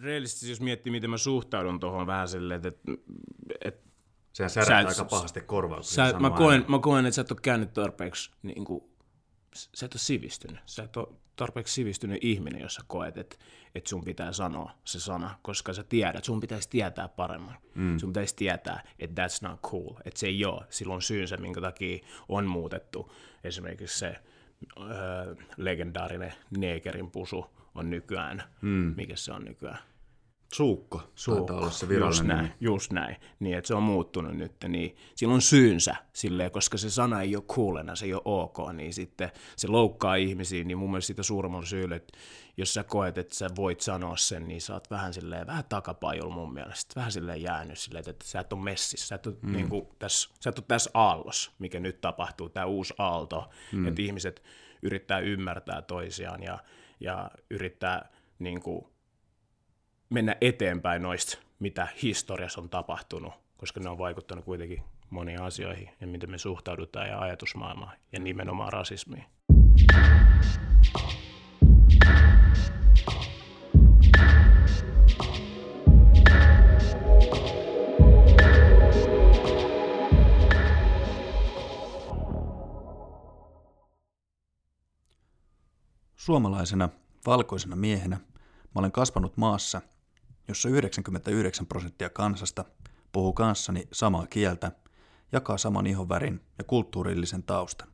reellisesti jos miettii, miten mä suhtaudun tuohon vähän silleen, että, että Sehän särähtää aika pahasti korvalla. Sä, mä, koen, mä koen, että sä et ole käynyt tarpeeksi, niin kuin, sä et ole sivistynyt. Sä et ole tarpeeksi sivistynyt ihminen, jos sä koet, että, että sun pitää sanoa se sana, koska sä tiedät, sun pitäisi tietää paremmin. Mm. Sun pitäisi tietää, että that's not cool, että se ei ole. Silloin syynsä, minkä takia on muutettu. Esimerkiksi se öö, legendaarinen neekerin pusu on nykyään, mm. mikä se on nykyään? Suukko, Suukko. olla se just näin, just näin, niin että se on muuttunut nyt, niin sillä on syynsä silleen, koska se sana ei ole coolena, se ei ole ok, niin sitten se loukkaa ihmisiä, niin mun mielestä sitä suuremmalla syyllä, että jos sä koet, että sä voit sanoa sen, niin sä oot vähän silleen, vähän takapajulla mun mielestä, vähän silleen jäänyt silleen, että sä et ole messissä, sä et ole, mm. niin kuin, tässä, sä et ole tässä aallossa, mikä nyt tapahtuu, tämä uusi aalto, mm. että ihmiset yrittää ymmärtää toisiaan ja, ja yrittää niin kuin, mennä eteenpäin noista, mitä historiassa on tapahtunut, koska ne on vaikuttanut kuitenkin moniin asioihin ja miten me suhtaudutaan ja ajatusmaailmaan ja nimenomaan rasismiin. Suomalaisena valkoisena miehenä mä olen kasvanut maassa – jossa 99 prosenttia kansasta puhuu kanssani samaa kieltä, jakaa saman ihonvärin ja kulttuurillisen taustan.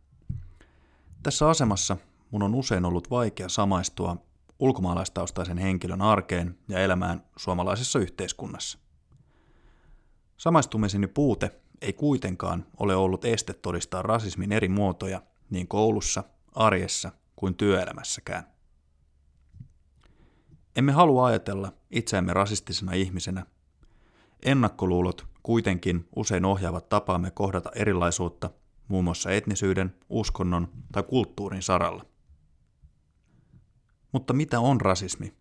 Tässä asemassa mun on usein ollut vaikea samaistua ulkomaalaistaustaisen henkilön arkeen ja elämään suomalaisessa yhteiskunnassa. Samaistumiseni puute ei kuitenkaan ole ollut este todistaa rasismin eri muotoja niin koulussa, arjessa kuin työelämässäkään. Emme halua ajatella itseämme rasistisena ihmisenä. Ennakkoluulot kuitenkin usein ohjaavat tapaamme kohdata erilaisuutta muun muassa etnisyyden, uskonnon tai kulttuurin saralla. Mutta mitä on rasismi?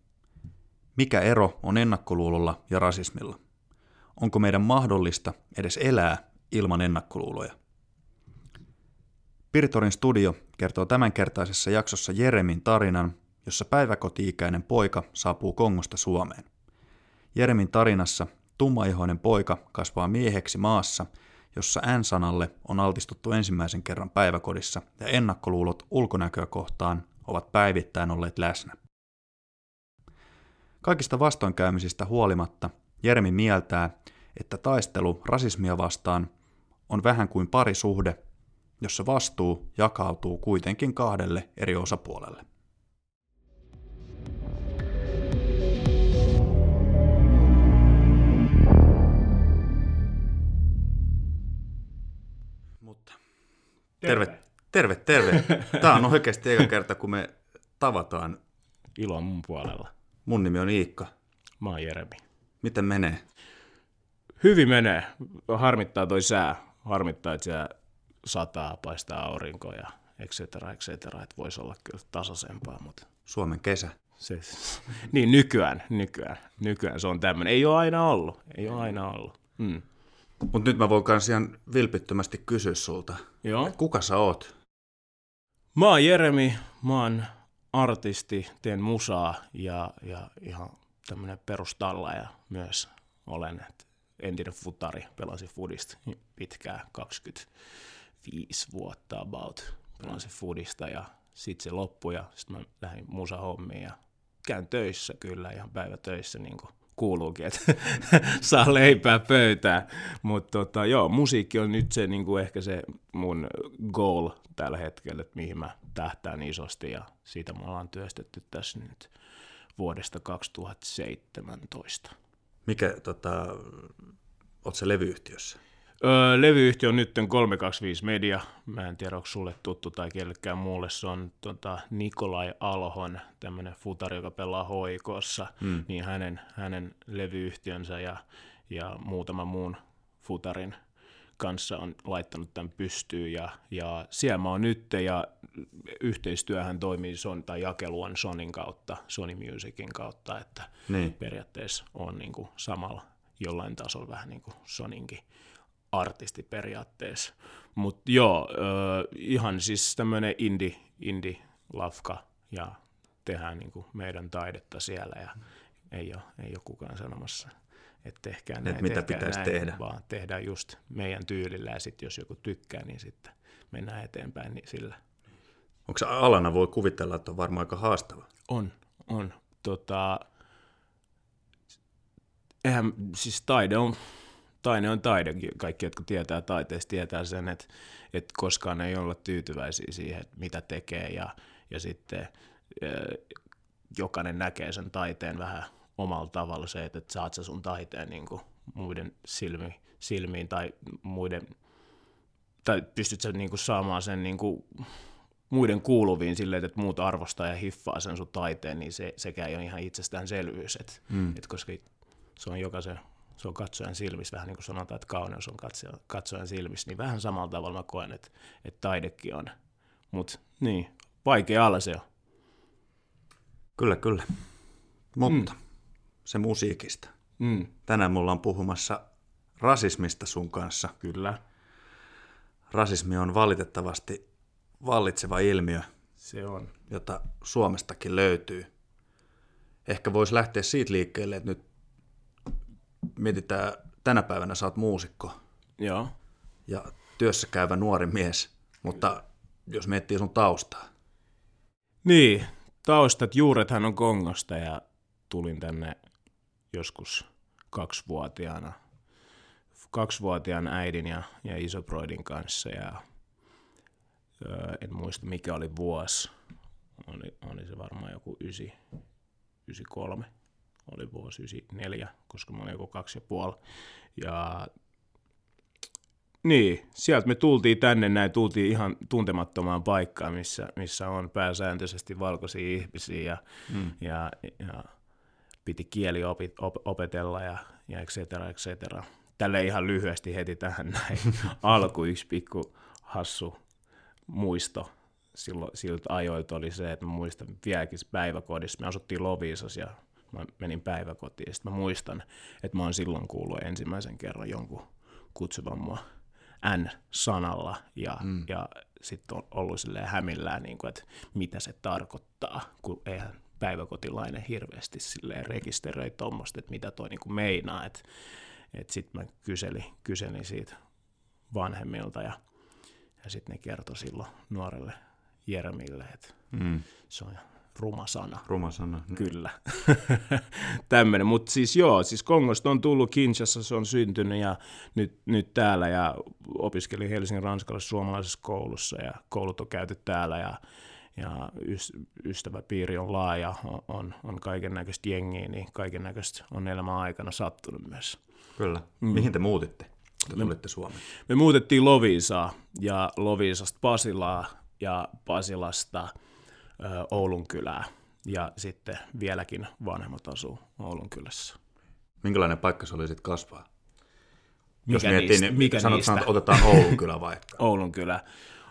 Mikä ero on ennakkoluulolla ja rasismilla? Onko meidän mahdollista edes elää ilman ennakkoluuloja? Pirtorin studio kertoo tämänkertaisessa jaksossa Jeremin tarinan jossa päiväkoti-ikäinen poika saapuu Kongosta Suomeen. Jeremin tarinassa tummaihoinen poika kasvaa mieheksi maassa, jossa N-sanalle on altistuttu ensimmäisen kerran päiväkodissa ja ennakkoluulot ulkonäköä kohtaan ovat päivittäin olleet läsnä. Kaikista vastoinkäymisistä huolimatta Jeremi mieltää, että taistelu rasismia vastaan on vähän kuin parisuhde, jossa vastuu jakautuu kuitenkin kahdelle eri osapuolelle. Terve, terve, terve. Tämä on oikeasti eka kerta, kun me tavataan. Ilo mun puolella. Mun nimi on Iikka. Mä oon Jeremi. Miten menee? Hyvin menee. Harmittaa toi sää. Harmittaa, että siellä sataa, paistaa aurinko ja et cetera, et cetera. Että voisi olla kyllä tasaisempaa, mutta... Suomen kesä. Se, niin, nykyään, nykyään, nykyään se on tämmöinen. Ei ole aina ollut, ei ole aina ollut. Mm. Mutta nyt mä voin kans ihan vilpittömästi kysyä sulta. Joo. Kuka sä oot? Mä oon Jeremi, mä oon artisti, teen musaa ja, ja ihan tämmönen ja myös olen. Et entinen futari, pelasin fudista pitkään, 25 vuotta about. Pelasin fudista ja sitten se loppui ja sitten mä lähdin musahommiin ja käyn töissä kyllä ihan päivätöissä niin kuin kuuluukin, että saa leipää pöytään. Mutta tota, joo, musiikki on nyt se niin kuin ehkä se mun goal tällä hetkellä, että mihin mä tähtään isosti ja siitä me ollaan työstetty tässä nyt vuodesta 2017. Mikä, tota, oot se levyyhtiössä? Öö, levyyhtiö on nyt 325 Media. Mä en tiedä, onko sulle tuttu tai kellekään muulle. Se on tota, Nikolai Alhon, tämmöinen futari, joka pelaa hoikossa. Mm. Niin hänen, hänen levyyhtiönsä ja, ja muutama muun futarin kanssa on laittanut tämän pystyyn ja, ja siellä mä oon nyt ja yhteistyöhän toimii Son, tai jakelu on Sonin kautta, Sony Musicin kautta, että niin. periaatteessa on niin kuin samalla jollain tasolla vähän niin kuin Soninkin artisti periaatteessa. Mutta joo, äh, ihan siis tämmöinen indie, indie lafka ja tehdään niinku meidän taidetta siellä ja ei ole, ei ole kukaan sanomassa, että tehkää näin, mitä tehkää pitäisi näin, tehdä. vaan tehdään just meidän tyylillä ja sitten jos joku tykkää, niin sitten mennään eteenpäin niin sillä. Onko se alana voi kuvitella, että on varmaan aika haastava? On, on. Tota, eihän, siis taide on, taide on taide. Kaikki, jotka tietää taiteesta, tietää sen, että, että koskaan ei olla tyytyväisiä siihen, että mitä tekee ja, ja sitten jokainen näkee sen taiteen vähän omalla tavalla se, että, että saat sä sun taiteen niin kuin muiden silmi, silmiin tai muiden, tai pystyt sä niin kuin saamaan sen niin kuin muiden kuuluviin silleen, että muut arvostaa ja hiffaa sen sun taiteen, niin se, sekä ei ole ihan itsestäänselvyys, että, mm. että koska se on jokaisen, se on katsojan silmissä, vähän niin kuin sanotaan, että kauneus on katsojan, katsojan silmissä, niin vähän samalla tavalla mä koen, että, että taidekin on. Mutta niin, vaikea ala se on. Kyllä, kyllä. Mutta mm. se musiikista. Mm. Tänään me ollaan puhumassa rasismista sun kanssa. Kyllä. Rasismi on valitettavasti vallitseva ilmiö. Se on. Jota Suomestakin löytyy. Ehkä voisi lähteä siitä liikkeelle, että nyt mietitään, tänä päivänä oot muusikko. Joo. Ja työssä käyvä nuori mies, mutta jos miettii sun taustaa. Niin, taustat, juurethan on Kongosta ja tulin tänne joskus kaksivuotiaana, kaksivuotiaan äidin ja, ja isoproidin kanssa ja öö, en muista mikä oli vuosi, oli, oli se varmaan joku 9, 93, oli vuosi 94, koska mä olin joku kaksi ja puoli. Ja niin, sieltä me tultiin tänne näin, tultiin ihan tuntemattomaan paikkaan, missä, missä on pääsääntöisesti valkoisia ihmisiä ja, mm. ja, ja piti kieli opi, op, opetella ja, ja et cetera, et cetera. Tälle ihan lyhyesti heti tähän näin alku yksi pikku hassu muisto silloin, siltä ajoilta oli se, että mä muistan vieläkin päiväkodissa, me asuttiin Loviisassa ja mä menin päiväkotiin ja sitten mä muistan, että mä oon silloin kuullut ensimmäisen kerran jonkun kutsuvan mua N-sanalla ja, mm. ja sitten on ollut silleen hämillään, niin kuin, että mitä se tarkoittaa, kun eihän päiväkotilainen hirveästi silleen rekisteröi tuommoista, että mitä toi niin kuin meinaa, että et sitten mä kyselin, kyselin siitä vanhemmilta ja, ja sitten ne kertoi silloin nuorelle Jeremille, että mm. se on ruma sana. Ruma sana. Niin. Kyllä. Tämmöinen, mutta siis joo, siis Kongosta on tullut Kinshassa, se on syntynyt ja nyt, nyt täällä ja opiskeli Helsingin ranskalaisessa suomalaisessa koulussa ja koulut on käyty täällä ja, ja ystäväpiiri on laaja, on, on, kaiken näköistä jengiä, niin kaiken näköistä on elämän aikana sattunut myös. Kyllä. Mm. Mihin te muutitte, kun te tulitte Suomeen? Me muutettiin Loviisaa ja Loviisasta Pasilaa ja Pasilasta – Oulun kylää ja sitten vieläkin vanhemmat asuu Oulun kylässä. Minkälainen paikka se oli sitten kasvaa? Mikä Jos miettii, niistä? niin mikä sanot, niistä? Sanot, otetaan Oulun kylä vaikka. Oulun kylä.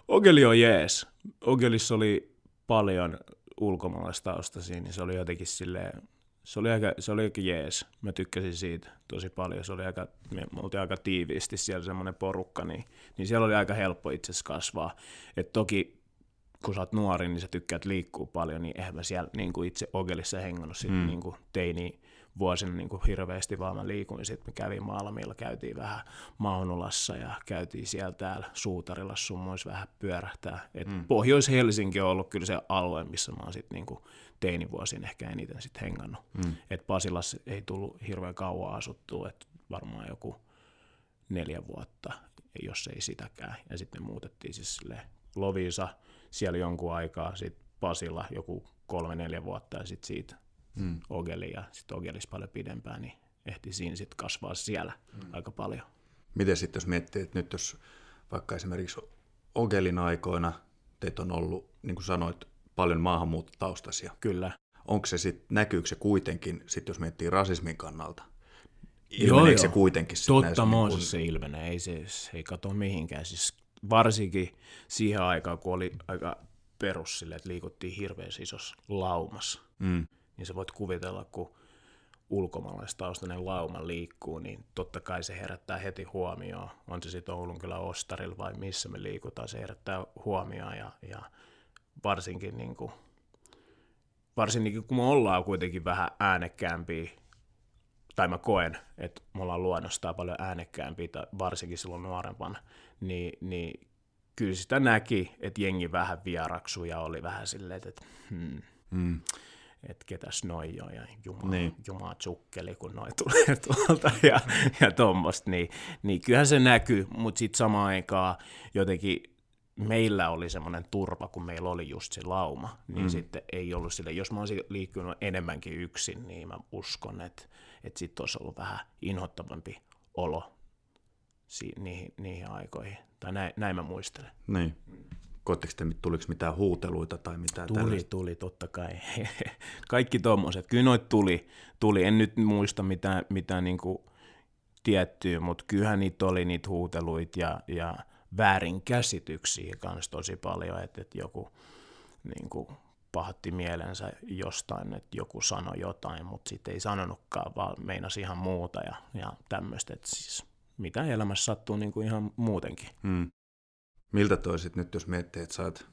Ogeli on jees. Ogelissa oli paljon ulkomaalaistaustaisia, niin se oli jotenkin silleen, se oli aika, se oli aika jees. Mä tykkäsin siitä tosi paljon. Se oli aika, me oltiin aika tiiviisti siellä semmoinen porukka, niin, niin siellä oli aika helppo itse asiassa kasvaa. Et toki kun sä oot nuori, niin sä tykkäät liikkua paljon, niin eihän mä siellä niin kuin itse Ogelissa hengannut sitten mm. niin kuin teini vuosina niin kuin hirveästi, vaan mä liikuin. Sitten me kävin Malmilla, käytiin vähän Maunulassa ja käytiin siellä täällä Suutarilla sun muissa vähän pyörähtää. Et mm. Pohjois-Helsinki on ollut kyllä se alue, missä mä oon sitten niin teinivuosin ehkä eniten sitten hengannut. Mm. Et Pasilassa ei tullut hirveän kauan asuttua, että varmaan joku neljä vuotta, jos ei sitäkään. Ja sitten me muutettiin siis Lovisa, siellä jonkun aikaa, sitten Pasilla joku kolme-neljä vuotta ja sitten siitä mm. Ogeli ja sitten Ogelis paljon pidempään, niin ehti siinä sitten kasvaa siellä mm. aika paljon. Miten sitten jos miettii, että nyt jos vaikka esimerkiksi Ogelin aikoina teitä on ollut, niin kuin sanoit, paljon maahanmuuttotaustaisia. Kyllä. Onko se sitten, näkyykö se kuitenkin, sit jos miettii rasismin kannalta, Ilmeneekö joo, se joo. kuitenkin Totta niin kun... se ilmenee, ei se, se ei kato mihinkään. Siis varsinkin siihen aikaan, kun oli aika perus sille, että liikuttiin hirveän isossa laumassa, mm. niin sä voit kuvitella, kun ulkomaalaistaustainen lauma liikkuu, niin totta kai se herättää heti huomioon. On se sitten Oulun kyllä Ostarilla vai missä me liikutaan, se herättää huomioon ja, ja varsinkin niin kuin varsinkin kun me ollaan kuitenkin vähän äänekkäämpiä, tai mä koen, että me ollaan luonnostaan paljon äänekkäämpiä, varsinkin silloin nuorempana, niin, niin kyllä sitä näki, että jengi vähän vieraksui ja oli vähän silleen, että hmm, mm. että ketäs noi jo, ja Jumala, niin. Jumala tsukkeli, kun noi tulee tuolta ja, ja tuommoista, niin, niin kyllähän se näkyy, mutta sitten samaan aikaan jotenkin meillä oli semmoinen turva, kun meillä oli just se lauma, niin mm. sitten ei ollut sille, jos mä olisin liikkunut enemmänkin yksin, niin mä uskon, että, että sitten olisi ollut vähän inhottavampi olo si- niihin, niihin aikoihin. Tai näin, näin mä muistelen. Niin. Koetteko te, tuliko mitään huuteluita tai mitään Tuli, tällaista? tuli, totta kai. Kaikki tommoset. Kyllä noit tuli, tuli. En nyt muista mitään, mitään niinku tiettyä, mutta kyllähän niitä oli niitä huuteluita ja, ja väärinkäsityksiä kanssa tosi paljon, että, että joku niinku, pahatti mielensä jostain, että joku sanoi jotain, mutta sitten ei sanonutkaan, vaan meinasi ihan muuta ja, ja tämmöistä. Siis mitä elämässä sattuu niin kuin ihan muutenkin. Hmm. Miltä toisit nyt, jos miettii, että sä oot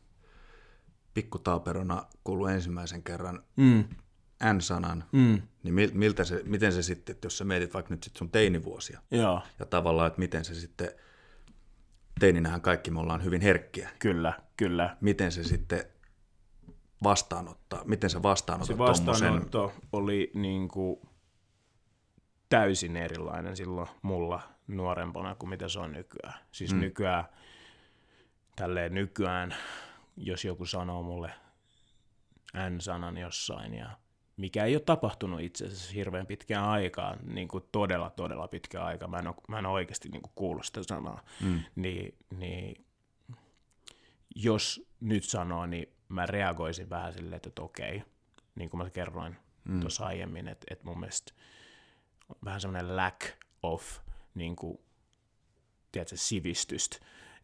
pikkutaaperona kuullut ensimmäisen kerran mm. N-sanan, mm. niin miltä se, miten se sitten, jos sä mietit vaikka nyt sit sun teinivuosia, Joo. ja tavallaan, että miten se sitten, teininähän kaikki me ollaan hyvin herkkiä. Kyllä, kyllä. Miten se sitten vastaanottaa, miten se vastaanotat Se vastaanotto tommosen... oli niin kuin täysin erilainen silloin mulla nuorempana kuin mitä se on nykyään. Siis mm. nykyään, tälleen nykyään, jos joku sanoo mulle N-sanan jossain ja mikä ei ole tapahtunut itse asiassa hirveän pitkään aikaan, niin kuin todella, todella pitkään aikaa, mä en ole, mä en ole oikeasti niin kuin kuullut sitä sanaa, mm. niin, niin jos nyt sanoo, niin mä reagoisin vähän silleen, että okei, niin kuin mä kerroin mm. tuossa aiemmin, että, että mun mielestä vähän semmoinen lack of niin kuin, tiedätkö, sivistystä.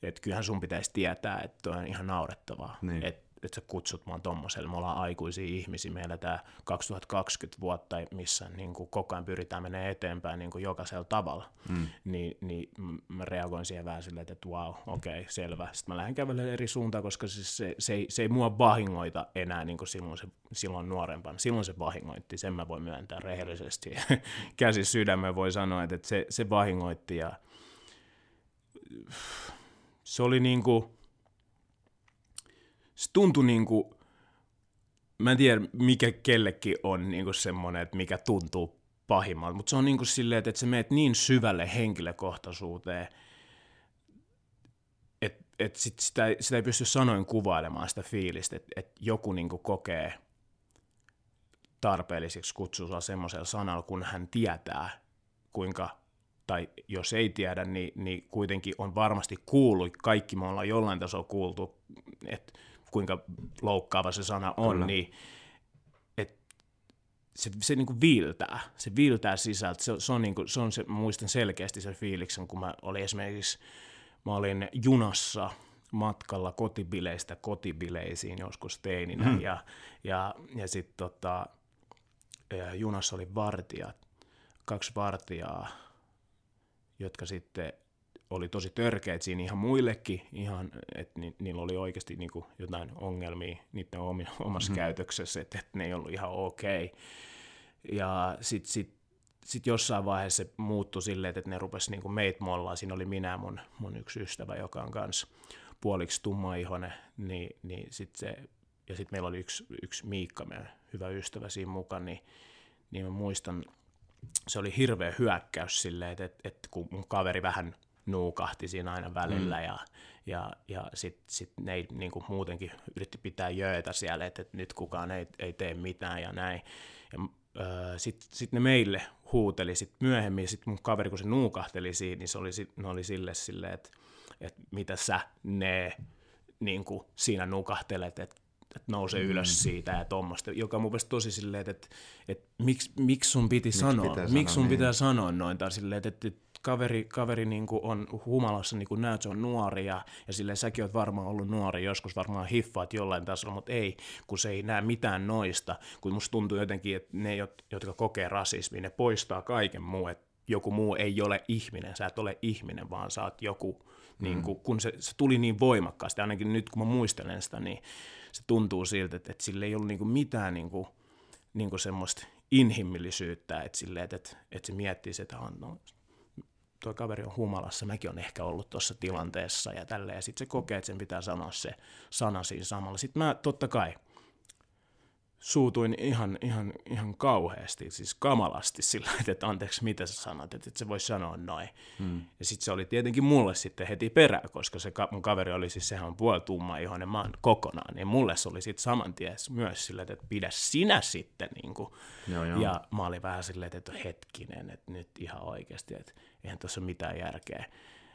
Että kyllähän sun pitäisi tietää, että on ihan naurettavaa, niin. että että sä kutsut mua tommoselle. Me ollaan aikuisia ihmisiä, meillä tämä 2020 vuotta, missä niin kuin koko ajan pyritään menemään eteenpäin niin kuin jokaisella tavalla. Mm. Ni, niin mä reagoin siihen vähän silleen, että wow, okei, okay, selvä. Sitten mä lähden kävelemään eri suuntaan, koska siis se, se, ei, se ei mua vahingoita enää niin kuin silloin, se, silloin nuorempana. Silloin se vahingoitti, sen mä voin myöntää rehellisesti. Käsi sydämen voi sanoa, että se, se vahingoitti ja se oli niin kuin, se tuntui niin kuin, mä en tiedä mikä kellekin on niin kuin semmoinen, että mikä tuntuu pahimmalta, mutta se on niin kuin silleen, että, että sä meet niin syvälle henkilökohtaisuuteen, että, että sit sitä, sitä ei pysty sanoin kuvailemaan sitä fiilistä, että, että joku niin kuin kokee tarpeelliseksi kutsua semmoisella sanalla, kun hän tietää, kuinka tai jos ei tiedä, niin, niin kuitenkin on varmasti kuullut, kaikki me ollaan jollain tasolla kuultu, että kuinka loukkaava se sana on, Kyllä. niin et se, se niin kuin viiltää, se viiltää sisältä, se, se on, niin kuin, se on se, mä muistan selkeästi sen fiiliksen, kun mä olin esimerkiksi, mä olin junassa matkalla kotibileistä kotibileisiin joskus teininä, mm. ja, ja, ja sitten tota, junassa oli vartijat, kaksi vartijaa, jotka sitten oli tosi törkeät siinä ihan muillekin, ihan, että ni, niillä oli oikeasti niin kuin jotain ongelmia niiden omassa mm-hmm. käytöksessä, että, että ne ei ollut ihan okei. Okay. Ja sitten sit, sit jossain vaiheessa se muuttui silleen, että ne rupesi niin meitä mollaan. Siinä oli minä mun, mun yksi ystävä, joka on kanssa puoliksi tummaihonen, niin, niin sit se, ja sitten meillä oli yksi, yksi Miikka, meidän hyvä ystävä siinä mukana, niin, niin mä muistan, se oli hirveä hyökkäys silleen, että, että kun mun kaveri vähän nuukahti siinä aina välillä mm. ja, ja, ja sitten sit ne ei niin kuin muutenkin yritti pitää jöötä siellä, että, että nyt kukaan ei, ei tee mitään ja näin. Ja sitten sit ne meille huuteli sit myöhemmin, sitten mun kaveri kun se nuukahteli siinä, niin se oli, ne oli sille silleen, että, että mitä sä ne niin kuin siinä nukahtelet, että että nouse mm. ylös siitä ja tuommoista, joka on mun mielestä tosi silleen, että, että, että miksi, miksi sun piti miksi sanoa, miksi sun niin. pitää sanoa noin, tai silleen, että, että kaveri, kaveri niin kuin on humalassa, niin kuin näet, se on nuori ja, ja silleen säkin oot varmaan ollut nuori, joskus varmaan hiffaat jollain tasolla, mutta ei, kun se ei näe mitään noista, kun musta tuntuu jotenkin, että ne, jotka kokee rasismia, ne poistaa kaiken muu, että joku muu ei ole ihminen, sä et ole ihminen, vaan sä oot joku, mm. niin kuin, kun se, se tuli niin voimakkaasti, ainakin nyt kun mä muistelen sitä, niin se tuntuu siltä, että, että sillä ei ollut niin kuin mitään niin kuin, niin kuin semmoista inhimillisyyttä, että, silleen, että, että, että se miettii, että on, no, tuo kaveri on humalassa, mäkin on ehkä ollut tuossa tilanteessa ja tälleen, ja sitten se kokee, että sen pitää sanoa se sana siinä samalla. Sitten mä totta kai suutuin ihan, ihan, ihan kauheasti, siis kamalasti sillä että anteeksi, mitä sä sanot, että, että se voisi sanoa noin. Hmm. Ja sitten se oli tietenkin mulle sitten heti perään, koska se mun kaveri oli siis, sehän on puolitumma ihonen, mä oon kokonaan, niin mulle se oli sitten saman tien myös sillä, että pidä sinä sitten, niin kuin. Joo, joo. ja mä olin vähän silleen, että hetkinen, että nyt ihan oikeasti, että eihän tuossa mitään järkeä.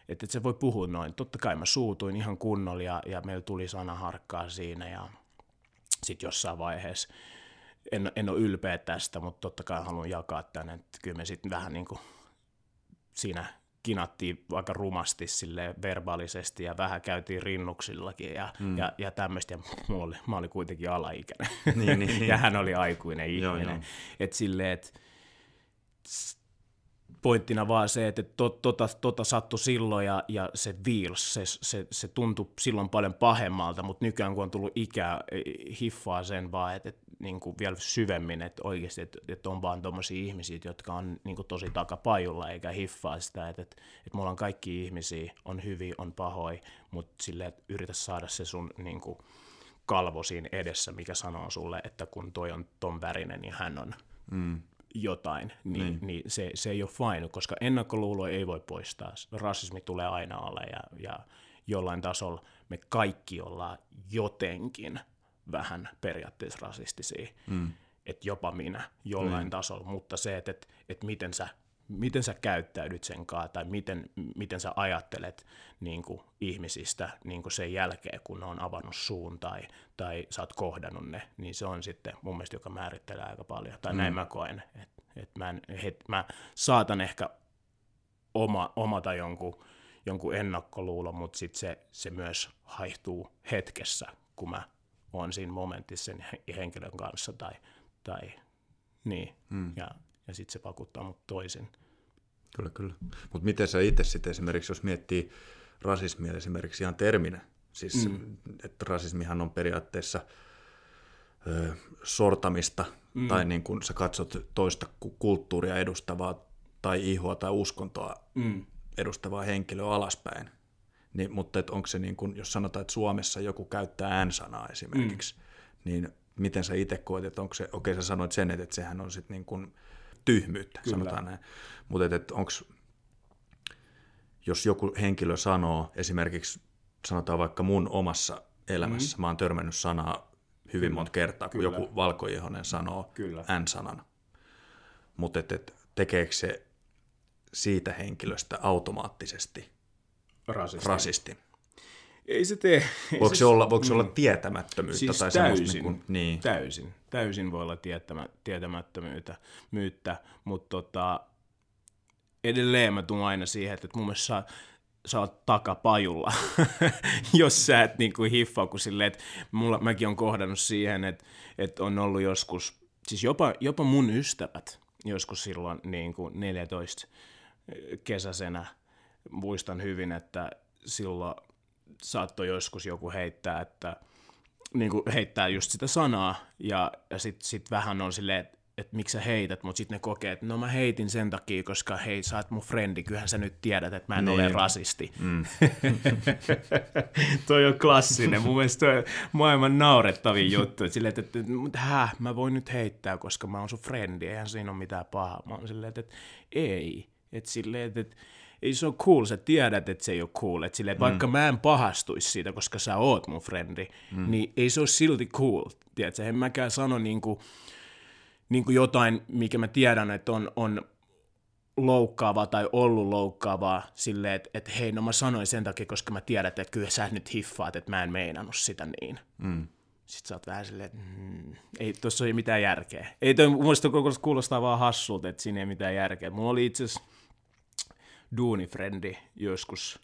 Että, että se voi puhua noin. Totta kai mä suutuin ihan kunnolla ja, ja meillä tuli sanaharkkaa siinä ja sitten jossain vaiheessa, en, en ole ylpeä tästä, mutta totta kai haluan jakaa tämän, että kyllä me sitten vähän niin kuin siinä kinattiin aika rumasti sille verbaalisesti ja vähän käytiin rinnuksillakin ja, mm. ja, ja tämmöistä. Ja mulla oli, mä olin kuitenkin alaikäinen niin, niin, niin. ja hän oli aikuinen ihminen. Että silleen, että pointtina vaan se, että to, tota, tota sattui silloin ja, ja se viils, se, se, se tuntui silloin paljon pahemmalta, mutta nykyään kun on tullut ikää, hiffaa sen vaan, että, että niin kuin vielä syvemmin, että oikeasti, että, että on vaan tuommoisia ihmisiä, jotka on niin kuin tosi takapajulla eikä hiffaa sitä, että, että, että me ollaan kaikki ihmisiä, on hyviä, on pahoja, mutta sille, että yritä saada se sun niin kuin, kalvo siinä edessä, mikä sanoo sulle, että kun toi on ton värinen, niin hän on. Mm jotain, niin, niin. niin se, se ei ole fine, koska ennakkoluulo ei voi poistaa. Rasismi tulee aina alle ja, ja jollain tasolla me kaikki ollaan jotenkin vähän periaatteessa rasistisia. Mm. Että jopa minä jollain mm. tasolla, mutta se, että et, et miten sä miten sä käyttäydyt sen kanssa tai miten, miten sä ajattelet niin kuin, ihmisistä niin kuin sen jälkeen, kun ne on avannut suun tai, tai sä oot kohdannut ne, niin se on sitten mun mielestä, joka määrittelee aika paljon. Tai mm. näin mä koen, että et mä, et mä saatan ehkä oma, omata jonkun, jonkun ennakkoluulon, mutta sitten se, se myös haihtuu hetkessä, kun mä oon siinä momentissa sen henkilön kanssa tai, tai niin, mm. ja, ja sitten se pakuttaa mut toisin. Kyllä, kyllä. Mutta miten sä itse sitten esimerkiksi, jos miettii rasismia esimerkiksi ihan terminä, siis mm. että rasismihan on periaatteessa ö, sortamista, mm. tai niin kun sä katsot toista kulttuuria edustavaa tai ihoa tai uskontoa mm. edustavaa henkilöä alaspäin. Niin, mutta et onko se niin kun, jos sanotaan, että Suomessa joku käyttää N-sanaa esimerkiksi, mm. niin miten sä itse koet, että onko se, okei okay, sä sanoit sen, että sehän on sitten niin kun tyhmyyttä, Kyllä. sanotaan näin. Mutta et, et onko, jos joku henkilö sanoo, esimerkiksi sanotaan vaikka mun omassa elämässä, mm-hmm. mä oon törmännyt sanaa hyvin Kyllä. monta kertaa, kun Kyllä. joku valkoihonen sanoo Kyllä. N-sanan. Mutta et, et, tekeekö se siitä henkilöstä automaattisesti rasisti? rasisti? Ei se tee. Voiko se, se olla, voiko se olla mm. tietämättömyyttä? Siis tai täysin, niin kuin, niin. täysin, täysin voi olla tietämä, tietämättömyyttä, myyttä, mutta tota, edelleen mä tuun aina siihen, että mun mielestä sä, sä oot takapajulla, jos sä et niin kuin hiffaa, kun silleen, että mulla, mäkin on kohdannut siihen, että, että on ollut joskus, siis jopa, jopa mun ystävät joskus silloin niin kuin 14 kesäisenä, muistan hyvin, että silloin saattoi joskus joku heittää, että niin kuin heittää just sitä sanaa, ja, ja sitten sit vähän on silleen, että et miksi sä heität, mutta sitten ne kokee, että no mä heitin sen takia, koska hei, sä oot mun frendi, kyllähän sä nyt tiedät, että mä en niin. ole rasisti. Mm. toi on klassinen, mun mielestä toi on maailman naurettavin juttu, että silleen, että, että, että häh, mä voin nyt heittää, koska mä oon sun frendi, eihän siinä ole mitään pahaa. Mä oon silleen, että, että ei, että silleen, että, että ei se ole cool, sä tiedät, että se ei ole cool. Että silleen, mm. vaikka mä en pahastuisi siitä, koska sä oot mun frendi, mm. niin ei se ole silti cool. Tiedätkö, en mäkään sano niinku, niinku jotain, mikä mä tiedän, että on, on loukkaavaa tai ollut loukkaavaa silleen, että, että hei, no mä sanoin sen takia, koska mä tiedän, että kyllä sä nyt hiffaat, että mä en meinannut sitä niin. Mm. Sitten sä oot vähän silleen, että mm, ei tuossa ole mitään järkeä. Ei toi, mun mielestä kuulostaa vaan hassulta, että siinä ei mitään järkeä. Mulla oli itse asiassa duunifrendi joskus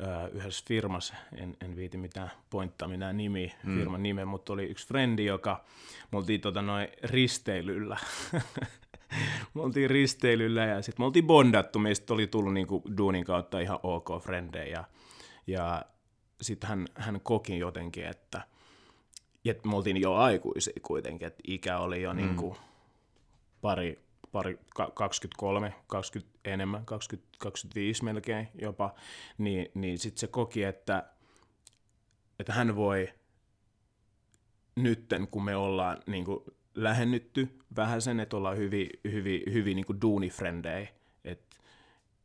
ö, yhdessä firmassa, en, en viiti mitään pointtaa mitään nimi, mm. firman nimen, mutta oli yksi frendi, joka, me oltiin tota noin risteilyllä, me oltiin risteilyllä ja sitten me oltiin bondattu, meistä oli tullut niinku duunin kautta ihan ok frendejä ja, ja sitten hän, hän koki jotenkin, että ja me oltiin jo aikuisia kuitenkin, että ikä oli jo mm. niin kuin pari, pari 23, 20 enemmän, 20, 25 melkein jopa, niin, niin sitten se koki, että, että hän voi nytten, kun me ollaan niin kuin lähennytty vähän sen, että ollaan hyvin, hyvin, hyvin niin kuin duunifrendejä, että,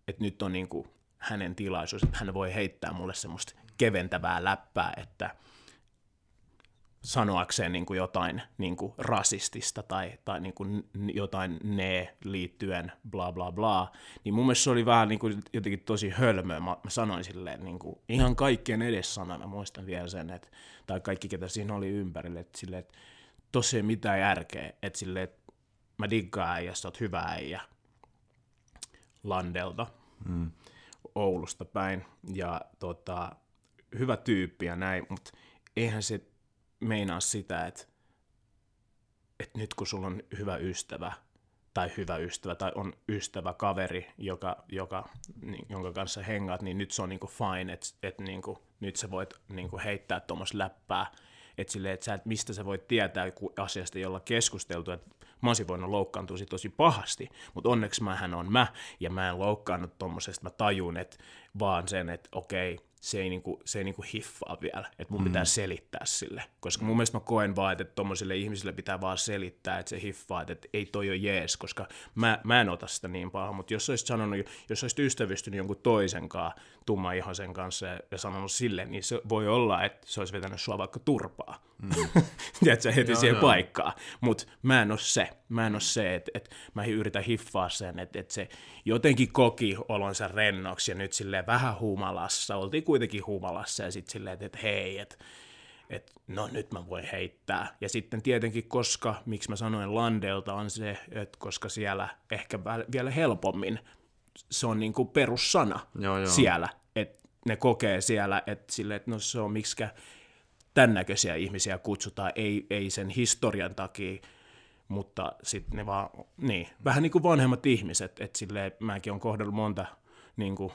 että nyt on niin kuin hänen tilaisuus, että hän voi heittää mulle semmoista keventävää läppää, että sanoakseen niin kuin jotain niin kuin rasistista tai, tai niin kuin jotain ne liittyen bla bla bla, niin mun mielestä se oli vähän niin kuin jotenkin tosi hölmöä. Mä, mä sanoin silleen niin kuin, ihan kaikkien edes sanoin, mä muistan vielä sen, että, tai kaikki ketä siinä oli ympärille, että silleen, että tosi ei mitään järkeä, että silleen, että mä diggaan äijä, sä oot hyvä äijä Landelta, mm. Oulusta päin, ja tota, hyvä tyyppi ja näin, mutta eihän se meinaa sitä, että, että nyt kun sulla on hyvä ystävä, tai hyvä ystävä, tai on ystävä, kaveri, joka, joka, niin, jonka kanssa hengaat, niin nyt se on niinku fine, että et niinku, nyt sä voit niinku heittää tuommoista läppää, että silleen, että et, mistä sä voit tietää asiasta, jolla keskusteltu, että mä olisin voinut loukkaantua tosi pahasti, mutta onneksi mähän on mä, ja mä en loukkaannut tuommoisesta, mä tajun, että vaan sen, että okei, se ei, niinku, se ei niinku hiffaa vielä, että mun mm. pitää selittää sille. Koska mun mielestä mä koen vaan, että tuommoisille ihmisille pitää vaan selittää, että se hiffaa, että ei toi ole jees, koska mä, mä en ota sitä niin pahaa, mutta jos olisit sanonut, jos olisit ystävystynyt jonkun toisen kanssa, tumma ihosen kanssa ja, ja sanonut sille, niin se voi olla, että se olisi vetänyt sua vaikka turpaa. Mm. Tiedätkö, heti joo, siihen joo. paikkaan. Mutta mä en ole se. Mä en ole se, että, että mä yritän hiffaa sen, että, että se jotenkin koki olonsa rennoksi ja nyt silleen vähän humalassa. Oltiin kuitenkin humalassa ja sitten silleen, että, että hei, että että no nyt mä voin heittää. Ja sitten tietenkin, koska, miksi mä sanoin Landelta, on se, että koska siellä ehkä vielä helpommin se on niin kuin perussana joo, joo. siellä, että ne kokee siellä, että sille, että no se on miksikä tämän näköisiä ihmisiä kutsutaan, ei, ei sen historian takia, mutta sitten ne vaan, niin, vähän niin kuin vanhemmat ihmiset, että silleen mäkin on kohdannut monta niin kuin,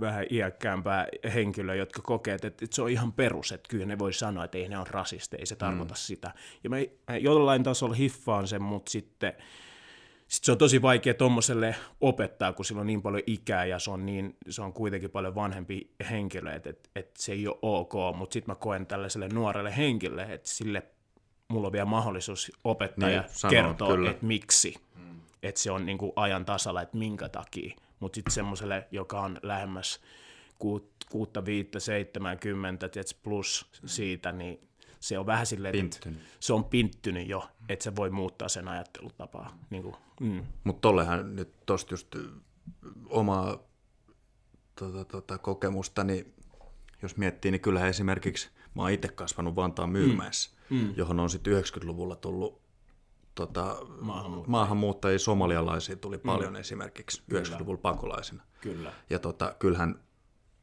vähän iäkkäämpää henkilöä, jotka kokee, että, että se on ihan perus, että kyllä ne voi sanoa, että ei ne ole rasisteja, ei se tarkoita mm. sitä. Ja mä jollain tasolla hiffaan sen, mutta sitten sitten se on tosi vaikea tuommoiselle opettaa, kun sillä on niin paljon ikää ja se on, niin, se on kuitenkin paljon vanhempi henkilö, että et, et se ei ole ok, mutta sitten mä koen tällaiselle nuorelle henkilölle, että sille mulla on vielä mahdollisuus opettaa niin, ja kertoa, että miksi, mm. että se on niin kuin ajan tasalla, että minkä takia, mutta sitten semmoiselle, joka on lähemmäs kuutta, viittä, seitsemänkymmentä, plus siitä, niin se on vähän silleen, että se on pinttynyt jo, että se voi muuttaa sen ajattelutapaa. Niin kuin, mm. Mutta tollehan nyt tosta just omaa tota, tota, kokemusta, niin jos miettii, niin kyllähän esimerkiksi mä oon itse kasvanut Vantaan Myyrmäessä, mm. mm. johon on sitten 90-luvulla tullut tota, maahanmuuttajia. maahanmuuttajia, somalialaisia tuli mm. paljon esimerkiksi Kyllä. 90-luvulla pakolaisina. Kyllä. Ja tota, kyllähän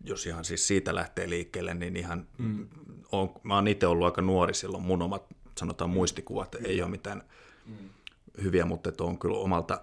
jos ihan siis siitä lähtee liikkeelle, niin ihan, mm. on, mä oon itse ollut aika nuori silloin, mun omat sanotaan muistikuvat mm. ei ole mitään mm. hyviä, mutta että on kyllä omalta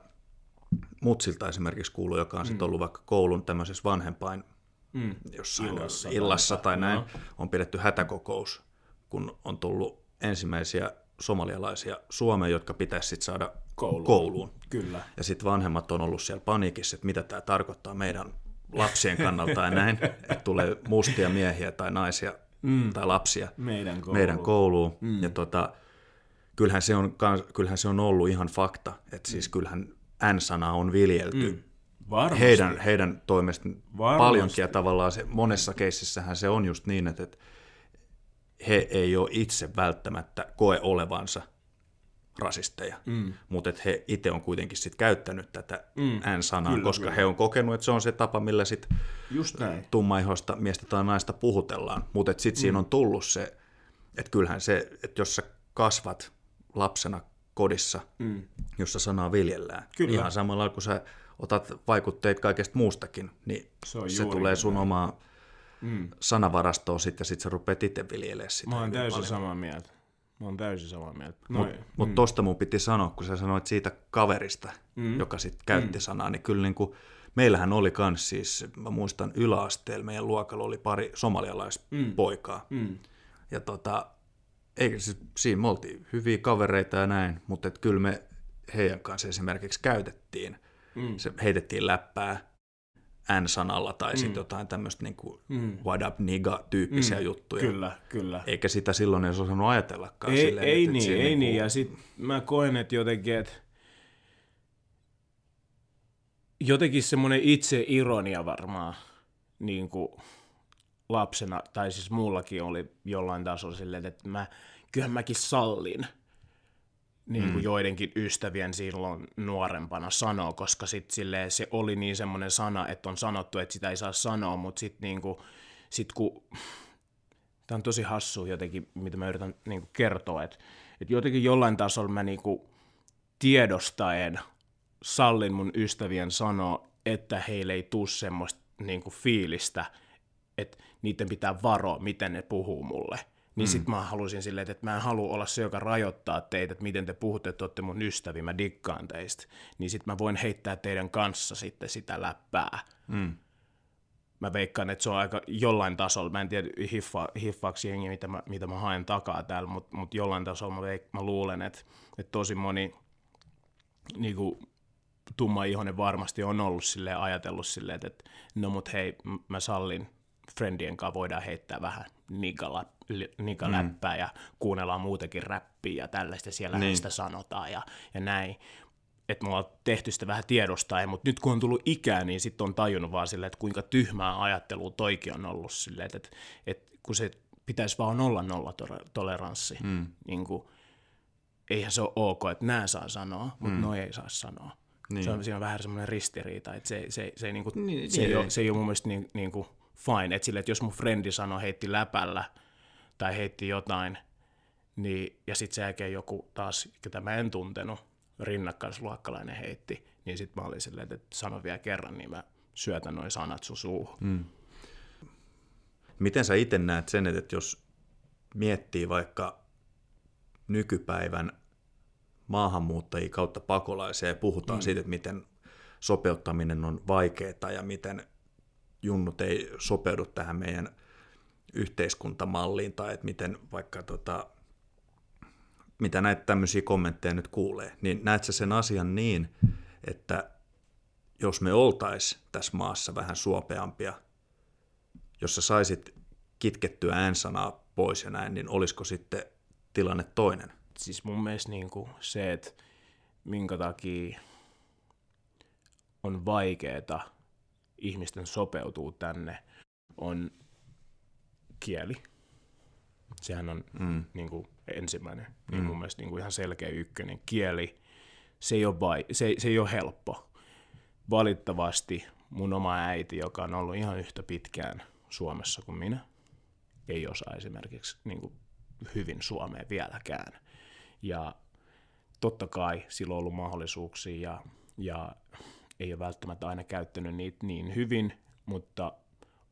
mutsilta esimerkiksi kuullut, joka on mm. sitten ollut vaikka koulun tämmöisessä vanhempain mm. jossain illassa, illassa tai, tai näin, no. on pidetty hätäkokous, kun on tullut ensimmäisiä somalialaisia Suomeen, jotka pitäisi sitten saada kouluun. kouluun. Kyllä. Ja sitten vanhemmat on ollut siellä paniikissa, että mitä tämä tarkoittaa meidän lapsien kannalta ja näin, että tulee mustia miehiä tai naisia mm. tai lapsia meidän kouluun. Meidän kouluun. Mm. Ja tota, kyllähän, se on, kyllähän se on ollut ihan fakta, että siis mm. kyllähän N-sana on viljelty mm. heidän, heidän toimesta Varmasti. paljonkin ja tavallaan se, monessa keississähän se on just niin, että, että he ei ole itse välttämättä koe olevansa rasisteja, mm. mutta he itse on kuitenkin sit käyttänyt tätä mm. N-sanaa, kyllä, koska kyllä. he on kokenut, että se on se tapa, millä sit tummaihoista miestä tai naista puhutellaan, mutta sitten mm. siinä on tullut se, että kyllähän se, että jos sä kasvat lapsena kodissa, mm. jossa sanaa viljellään, kyllä. ihan samalla kun sä otat vaikutteet kaikesta muustakin, niin se, se tulee sun omaa mm. sanavarastoon sitten ja sitten sä rupeat itse viljelemään sitä. Mä oon täysin samaa mieltä. Mä oon täysin samaa mieltä. Mutta mut mm. tosta mun piti sanoa, kun sä sanoit siitä kaverista, mm. joka sitten käytti mm. sanaa, niin kyllä niin kuin, meillähän oli kans siis, mä muistan yläasteella, meidän luokalla oli pari somalialaispoikaa. Mm. Mm. Ja tota, Ei, siis, siinä me oltiin hyviä kavereita ja näin, mutta et kyllä me heidän kanssa esimerkiksi käytettiin, mm. se heitettiin läppää N-sanalla tai mm. sitten jotain tämmöistä niin kuin mm. what up nigga tyyppisiä mm. juttuja. Kyllä, kyllä. Eikä sitä silloin edes osannut ajatellakaan. Ei, silleen, ei niin, että ei siinä niin. niinku- Ja sitten mä koen, että jotenkin, että jotenkin semmoinen itse ironia varmaan niin kuin lapsena, tai siis mullakin oli jollain tasolla silleen, että mä, kyllähän mäkin sallin niin kuin mm. joidenkin ystävien silloin nuorempana sanoa, koska sit silleen se oli niin semmoinen sana, että on sanottu, että sitä ei saa sanoa, mutta sitten niin kuin, sit kun, tämä on tosi hassu jotenkin, mitä mä yritän niin kuin kertoa, että, että jotenkin jollain tasolla mä niin kuin tiedostaen sallin mun ystävien sanoa, että heille ei tuu semmoista niin kuin fiilistä, että niiden pitää varoa, miten ne puhuu mulle. Niin mm. sit mä halusin silleen, että mä en halua olla se, joka rajoittaa teitä, että miten te puhutte, että olette mun ystäviä, mä dikkaan teistä. Niin sit mä voin heittää teidän kanssa sitten sitä läppää. Mm. Mä veikkaan, että se on aika jollain tasolla, mä en tiedä hiffa, hiffaksi jengi, mitä mä, mitä mä haen takaa täällä, mutta mut jollain tasolla mä, veik, mä luulen, että, että tosi moni niin kuin, tumma ihonen varmasti on ollut silleen, ajatellut silleen, että no mut hei, mä sallin friendien kanssa voidaan heittää vähän nigala, nigaläppää mm. ja kuunnellaan muutenkin räppiä ja tällaista, siellä niin. sitä sanotaan ja, ja näin. Että me ollaan tehty sitä vähän tiedostaen, mutta nyt kun on tullut ikää, niin sitten on tajunnut vaan silleen, että kuinka tyhmää ajattelua toikin on ollut silleen, että, että, että kun se pitäisi vaan olla nollatoleranssi, mm. niin kuin, eihän se ole ok, että nämä saa sanoa, mutta mm. noi ei saa sanoa. Niin. Se on, siinä on vähän semmoinen ristiriita, että se, se, se, ei, niin kuin, niin, se, niin, ei, ole, se ei ole mun mielestä niin, niin kuin fine, että, sille, että jos mun frendi sanoo heitti läpällä tai heitti jotain, niin, ja sitten sen jälkeen joku taas, ketä mä en tuntenut, rinnakkaisluokkalainen heitti, niin sitten mä olin silleen, että sano vielä kerran, niin mä syötän noin sanat sun suuhun. Mm. Miten sä itse näet sen, että jos miettii vaikka nykypäivän maahanmuuttajia kautta pakolaisia ja puhutaan mm. siitä, että miten sopeuttaminen on vaikeaa ja miten junnut ei sopeudu tähän meidän yhteiskuntamalliin tai että miten vaikka tota, mitä näitä tämmöisiä kommentteja nyt kuulee, niin näet sä sen asian niin, että jos me oltais tässä maassa vähän suopeampia, jos sä saisit kitkettyä äänsanaa pois ja näin, niin olisiko sitten tilanne toinen? Siis mun mielestä niin kuin se, että minkä takia on vaikeeta ihmisten sopeutuu tänne, on kieli. Sehän on mm. niin kuin, ensimmäinen, mm. niin mun mielestä niin kuin ihan selkeä ykkönen. Kieli, se ei, ole vai, se, se ei ole helppo. Valittavasti mun oma äiti, joka on ollut ihan yhtä pitkään Suomessa kuin minä, ei osaa esimerkiksi niin kuin, hyvin suomea vieläkään. Ja totta kai sillä on ollut mahdollisuuksia ja, ja ei ole välttämättä aina käyttänyt niitä niin hyvin, mutta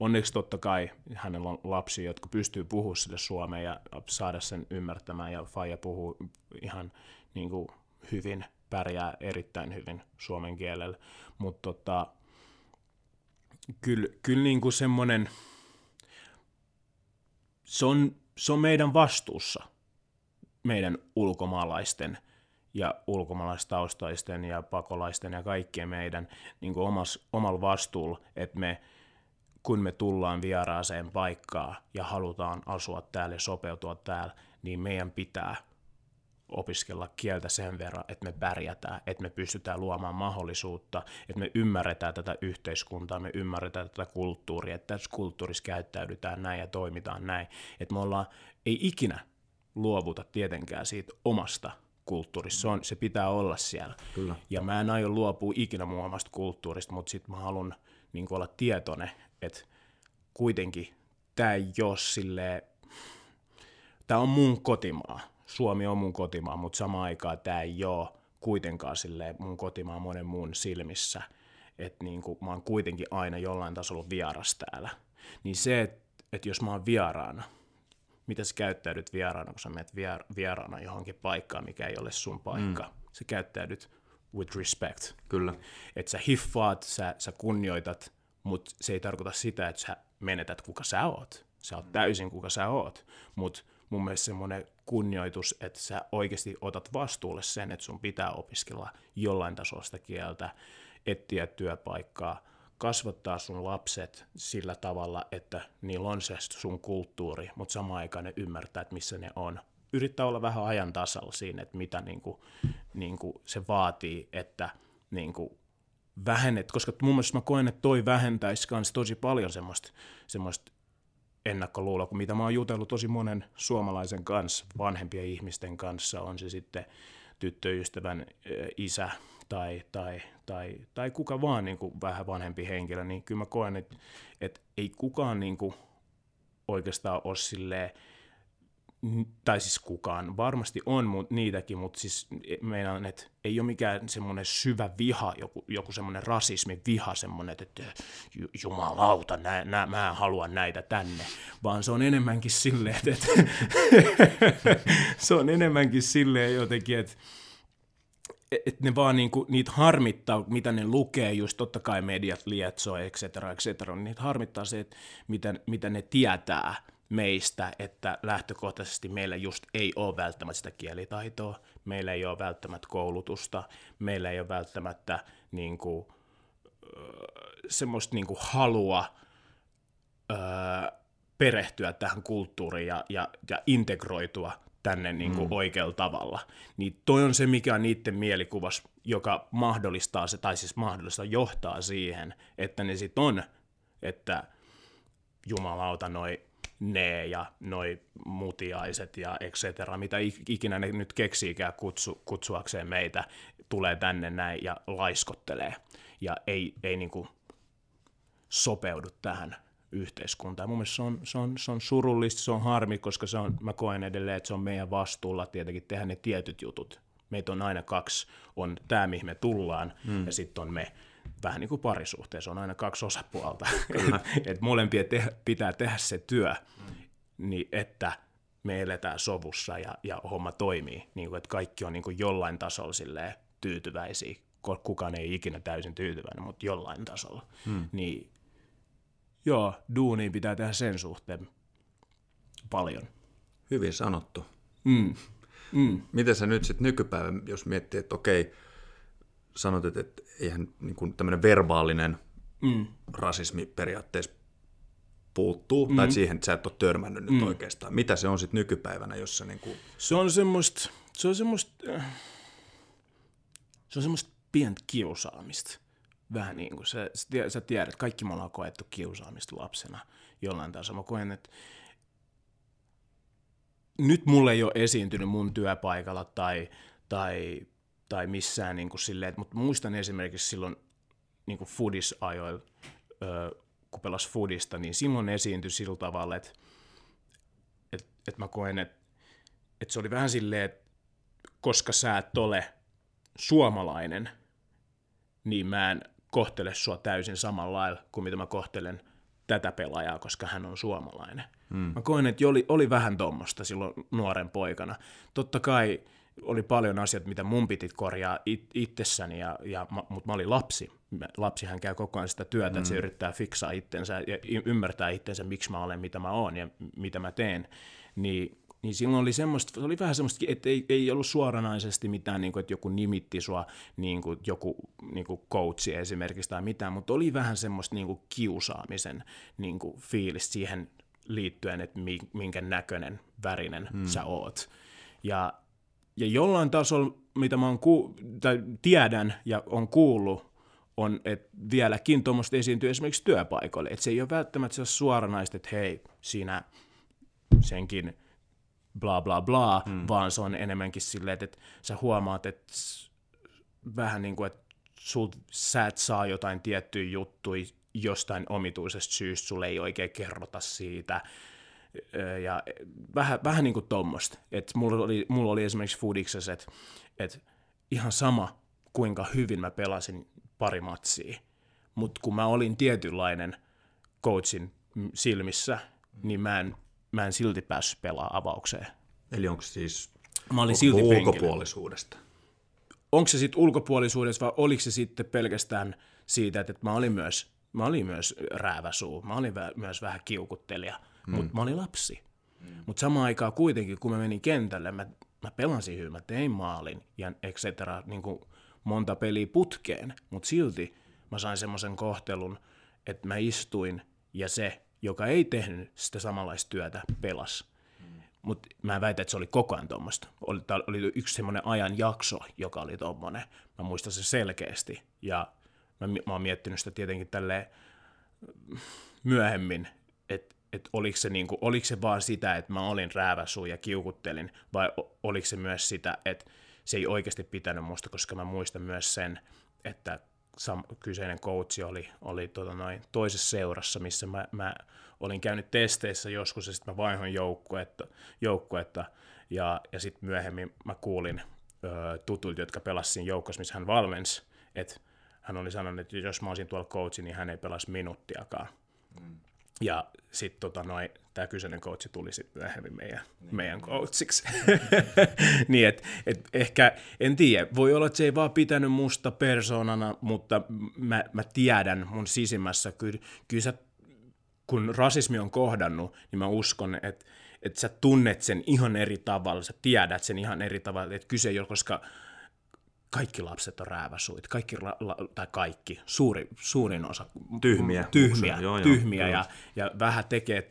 onneksi totta kai hänellä on lapsia, jotka pystyy puhumaan sille suomea ja saada sen ymmärtämään, ja Faija puhuu ihan niin kuin hyvin, pärjää erittäin hyvin suomen kielellä, mutta tota, kyllä, kyllä niin kuin semmoinen, se on, se on meidän vastuussa, meidän ulkomaalaisten – ja ulkomaalaistaustaisten ja pakolaisten ja kaikkien meidän niin kuin omas, omalla vastuulla, että me, kun me tullaan vieraaseen paikkaan ja halutaan asua täällä ja sopeutua täällä, niin meidän pitää opiskella kieltä sen verran, että me pärjätään, että me pystytään luomaan mahdollisuutta, että me ymmärretään tätä yhteiskuntaa, me ymmärretään tätä kulttuuria, että tässä kulttuurissa käyttäydytään näin ja toimitaan näin. Että me ollaan, ei ikinä luovuta tietenkään siitä omasta kulttuurissa. Se, on, se pitää olla siellä. Kyllä. Ja mä en aio luopua ikinä mun omasta kulttuurista, mutta sitten mä haluan niin olla tietoinen, että kuitenkin tämä ei ole silleen, tämä on mun kotimaa. Suomi on mun kotimaa, mutta samaan aikaan tämä ei ole kuitenkaan silleen mun kotimaa monen muun silmissä. Että niin kuin, mä oon kuitenkin aina jollain tasolla vieras täällä. Niin se, että et jos mä oon vieraana, miten sä käyttäydyt vieraana, kun sä menet vier- vieraana johonkin paikkaan, mikä ei ole sun paikka. Mm. Sä käyttäydyt with respect. Kyllä. Että sä hiffaat, sä, sä kunnioitat, mutta se ei tarkoita sitä, että sä menetät kuka sä oot. Sä oot täysin kuka sä oot. Mutta mun mielestä semmoinen kunnioitus, että sä oikeasti otat vastuulle sen, että sun pitää opiskella jollain tasosta kieltä, etsiä työpaikkaa, kasvattaa sun lapset sillä tavalla, että niillä on se sun kulttuuri, mutta samaan aikaan ne ymmärtää, että missä ne on. Yrittää olla vähän ajan tasalla siinä, että mitä niin kuin, niin kuin se vaatii, että niin kuin vähennet, koska mun mielestä mä koen, että toi vähentäisi myös tosi paljon semmoista, semmoista ennakkoluuloa, kun mitä mä oon jutellut tosi monen suomalaisen kanssa, vanhempien ihmisten kanssa, on se sitten tyttöystävän isä tai, tai, tai, tai kuka vaan niin kuin vähän vanhempi henkilö, niin kyllä mä koen, että, että ei kukaan niin kuin oikeastaan ole silleen, tai siis kukaan, varmasti on mut, niitäkin, mutta siis meidän, että ei ole mikään semmoinen syvä viha, joku, joku semmoinen rasismi, viha semmoinen, että jumalauta, nä, nä, mä haluan näitä tänne, vaan se on enemmänkin silleen, että, että se on enemmänkin silleen jotenkin, että että ne vaan niinku, niitä harmittaa, mitä ne lukee, just totta kai mediat lietsoo, et cetera, et cetera, niitä harmittaa se, että mitä, mitä ne tietää meistä, että lähtökohtaisesti meillä just ei ole välttämättä sitä kielitaitoa, meillä ei ole välttämättä koulutusta, meillä ei ole välttämättä niin kuin, semmoista niin kuin halua öö, perehtyä tähän kulttuuriin ja, ja, ja integroitua tänne niin kuin mm. oikealla tavalla. Niin toi on se, mikä on niiden mielikuvas, joka mahdollistaa se, tai siis mahdollista johtaa siihen, että ne sit on, että jumalauta noi ne ja noi mutiaiset ja et cetera, mitä ikinä ne nyt keksiikään kutsu, kutsuakseen meitä, tulee tänne näin ja laiskottelee ja ei, ei niinku sopeudu tähän yhteiskuntaan. Mun mielestä se on, se, on, se on surullista, se on harmi, koska se on, mä koen edelleen, että se on meidän vastuulla tietenkin tehdä ne tietyt jutut. Meitä on aina kaksi, on tämä, mihin me tullaan, mm. ja sitten on me vähän niin kuin parisuhteessa, on aina kaksi osapuolta. että molempien te- pitää tehdä se työ, mm. niin että me eletään sovussa ja, ja homma toimii. Niin kuin, että kaikki on niin kuin jollain tasolla tyytyväisiä. Kukaan ei ikinä täysin tyytyväinen, mutta jollain tasolla. Mm. Niin joo, duuni pitää tehdä sen suhteen paljon. Hyvin sanottu. Mm. Mm. Miten sä nyt sitten nykypäivän, jos miettii, että okei, sanot, että eihän niin kuin tämmöinen verbaalinen mm. rasismi periaatteessa puuttuu, mm. tai siihen että sä et ole törmännyt nyt mm. oikeastaan. Mitä se on sitten nykypäivänä, jossa niin kuin... Se on semmoista, se on semmoista, äh, se on semmoista pientä kiusaamista. Vähän niin kuin sä, sä tiedät, kaikki me ollaan koettu kiusaamista lapsena jollain tasolla. Mä koen, että nyt mulle ei ole esiintynyt mun työpaikalla tai, tai tai missään niin kuin silleen, mutta muistan esimerkiksi silloin niin kuin foodis-ajoilla, kun pelas foodista, niin silloin esiintyi sillä tavalla, että, että, että mä koen, että, että se oli vähän silleen, että koska sä et ole suomalainen, niin mä en kohtele sua täysin samalla lailla kuin mitä mä kohtelen tätä pelaajaa, koska hän on suomalainen. Hmm. Mä koen, että oli, oli vähän tuommoista silloin nuoren poikana. Totta kai oli paljon asioita, mitä mun piti korjaa it, itsessäni, ja, ja, mutta mä olin lapsi. Lapsihan käy koko ajan sitä työtä, mm. että se mm. yrittää fiksaa itsensä ja ymmärtää itsensä, miksi mä olen, mitä mä oon ja mitä mä teen. Niin, niin silloin oli semmoista, oli vähän semmoista, että ei, ei ollut suoranaisesti mitään, niin kuin, että joku nimitti sua, niin kuin, joku niin kuin coachi esimerkiksi tai mitään, mutta oli vähän semmoista niin kuin kiusaamisen niin kuin fiilis siihen liittyen, että minkä näköinen, värinen mm. sä oot. Ja ja jollain tasolla, mitä mä oon ku- tai tiedän ja on kuullut, on, että vieläkin tuommoista esiintyy esimerkiksi työpaikoille. Että se ei ole välttämättä se suoranaista, että hei, siinä senkin bla bla bla, hmm. vaan se on enemmänkin silleen, että, että sä huomaat, että vähän niin kuin, että sul, sä et saa jotain tiettyjä juttuja jostain omituisesta syystä, sulle ei oikein kerrota siitä, ja vähän, vähän niin kuin tuommoista. Mulla oli, mulla oli esimerkiksi Fudiksessa, että, että ihan sama kuinka hyvin mä pelasin pari matsia, mutta kun mä olin tietynlainen coachin silmissä, niin mä en, mä en silti päässyt pelaamaan avaukseen. Eli onko siis mä olin silti ulkopuolisuudesta? Onko se sitten ulkopuolisuudesta vai oliko se sitten pelkästään siitä, että mä olin myös, mä olin myös rääväsuu, mä olin myös vähän kiukuttelija – mm. mutta mä olin lapsi. Mm. Mutta samaan aikaan kuitenkin, kun mä menin kentälle, mä, mä pelasin hyvin, mä tein maalin ja et cetera, niin kuin monta peliä putkeen, mutta silti mä sain semmoisen kohtelun, että mä istuin ja se, joka ei tehnyt sitä samanlaista työtä, pelas. Mm. Mutta mä en väitä, että se oli koko ajan tuommoista. Oli, oli yksi semmoinen ajan jakso, joka oli tuommoinen. Mä muistan se selkeästi. Ja mä, mä oon miettinyt sitä tietenkin tälleen myöhemmin, että et oliko, se niinku, oliko se vaan sitä, että mä olin rääväsuu ja kiukuttelin, vai oliko se myös sitä, että se ei oikeasti pitänyt musta, koska mä muistan myös sen, että sam- kyseinen coachi oli, oli tota noin, toisessa seurassa, missä mä, mä olin käynyt testeissä joskus, ja sitten mä vaihoin joukkuetta, joukkuetta ja, ja sitten myöhemmin mä kuulin ö, tutuilta, jotka pelasivat joukkossa, missä hän valmensi, että hän oli sanonut, että jos mä olisin tuolla coachi, niin hän ei pelasi minuuttiakaan. Mm. Ja sitten tota tämä kyseinen coachi tuli sitten myöhemmin meidän, niin. meidän coachiksi. niin, että et ehkä, en tiedä, voi olla, että se ei vaan pitänyt musta persoonana, mutta mä, mä tiedän mun sisimmässä, kyllä, kyllä sä, kun rasismi on kohdannut, niin mä uskon, että että sä tunnet sen ihan eri tavalla, sä tiedät sen ihan eri tavalla, että kyse ei ole, koska kaikki lapset on rääväsuit, kaikki, la, tai kaikki, suuri, suurin osa. Tyhmiä. Tyhmiä, joo, tyhmiä joo, ja, ja vähän tekee,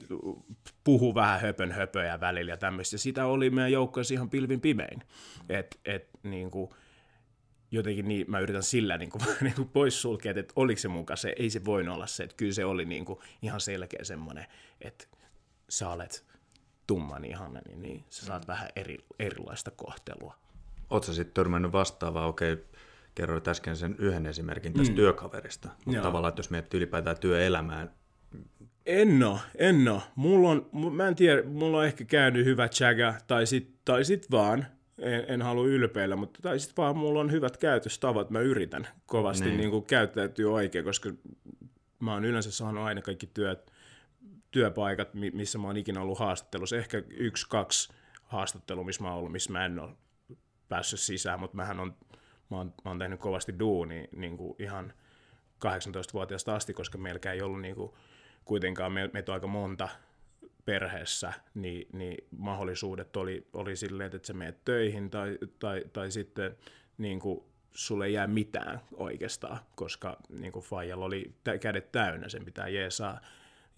puhuu vähän höpön höpöjä välillä ja tämmöistä. Sitä oli meidän joukkoissa ihan pilvin pimein. Et, et, niin kuin, jotenkin niin, mä yritän sillä niin kuin, niin kuin poissulkea, että oliko se mukaan se, ei se voinut olla se, että kyllä se oli niin kuin, ihan selkeä semmoinen, että sä olet tumman ihanen, niin, niin sä saat vähän eri, erilaista kohtelua Oletko sitten törmännyt vastaavaa, okei, okay, kerroit äsken sen yhden esimerkin tästä mm. työkaverista, mutta tavallaan, että jos miettii ylipäätään työelämään, en oo, en oo. Mulla on, mä en tiedä, mulla on ehkä käynyt hyvä chaga, tai sit, tai sit vaan, en, en halua ylpeillä, mutta tai sit vaan mulla on hyvät käytöstavat, mä yritän kovasti niin. Niin käyttäytyä oikein, koska mä oon yleensä saanut aina kaikki työt, työpaikat, missä mä oon ikinä ollut haastattelussa. Ehkä yksi, kaksi haastattelua, missä mä oon ollut, missä mä en ole päässyt sisään, mutta mähän on, mä oon, mä oon tehnyt kovasti duuni niin kuin ihan 18-vuotiaasta asti, koska meilläkään ei ollut niin kuin, kuitenkaan, me, meitä on aika monta perheessä, niin, niin mahdollisuudet oli, oli silleen, että sä meet töihin tai, tai, tai sitten niin kuin, sulle ei jää mitään oikeastaan, koska niin kuin Fajalla oli kädet täynnä, sen pitää jeesaa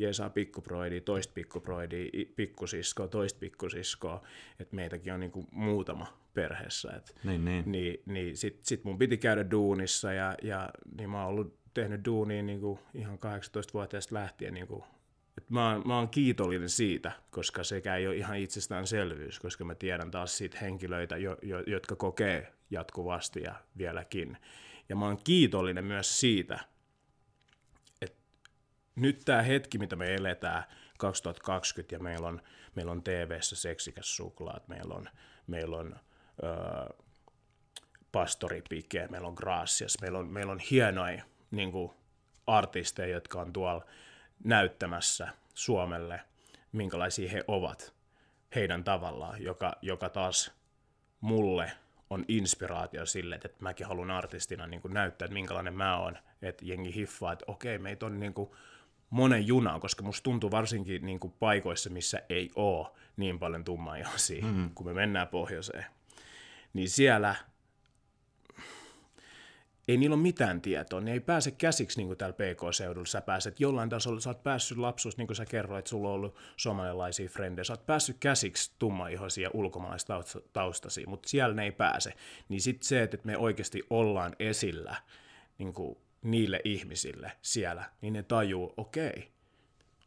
jeesaa pikkuproidi, toista pikkuproidi, pikkusiskoa, toista pikkusiskoa, että meitäkin on niin kuin muutama perheessä. Et, niin, niin. niin, niin sit, sit mun piti käydä duunissa ja, ja niin mä oon ollut tehnyt duunia niin kuin ihan 18-vuotiaasta lähtien niin kuin et mä, oon, mä oon kiitollinen siitä, koska sekä ei ole ihan itsestäänselvyys, koska mä tiedän taas siitä henkilöitä, jo, jo, jotka kokee jatkuvasti ja vieläkin. Ja mä oon kiitollinen myös siitä, nyt tämä hetki, mitä me eletään 2020 ja meillä on, meillä on TV-ssä seksikäs suklaat, meillä on, meillä on öö, pastoripike, meillä on Gracias, meillä on, meillä on hienoja niin kuin, artisteja, jotka on tuolla näyttämässä Suomelle, minkälaisia he ovat heidän tavallaan, joka, joka taas mulle on inspiraatio sille, että mäkin haluan artistina niin kuin näyttää, että minkälainen mä oon, että jengi hiffaa, että okei, meitä on niin kuin monen junaan, koska musta tuntuu varsinkin niin kuin paikoissa, missä ei ole niin paljon tummaihoisia, mm. kun me mennään pohjoiseen, niin siellä ei niillä ole mitään tietoa, ne ei pääse käsiksi niin kuin täällä PK-seudulla. Sä pääset jollain tasolla, sä oot päässyt lapsuus, niin kuin sä kerroit, sulla on ollut somalialaisia frendejä, sä oot päässyt käsiksi tummaihoisia ulkomaalaistaustaisia, mutta siellä ne ei pääse. Niin sitten se, että me oikeasti ollaan esillä, niin kuin niille ihmisille siellä, niin ne tajuu, okei, okay,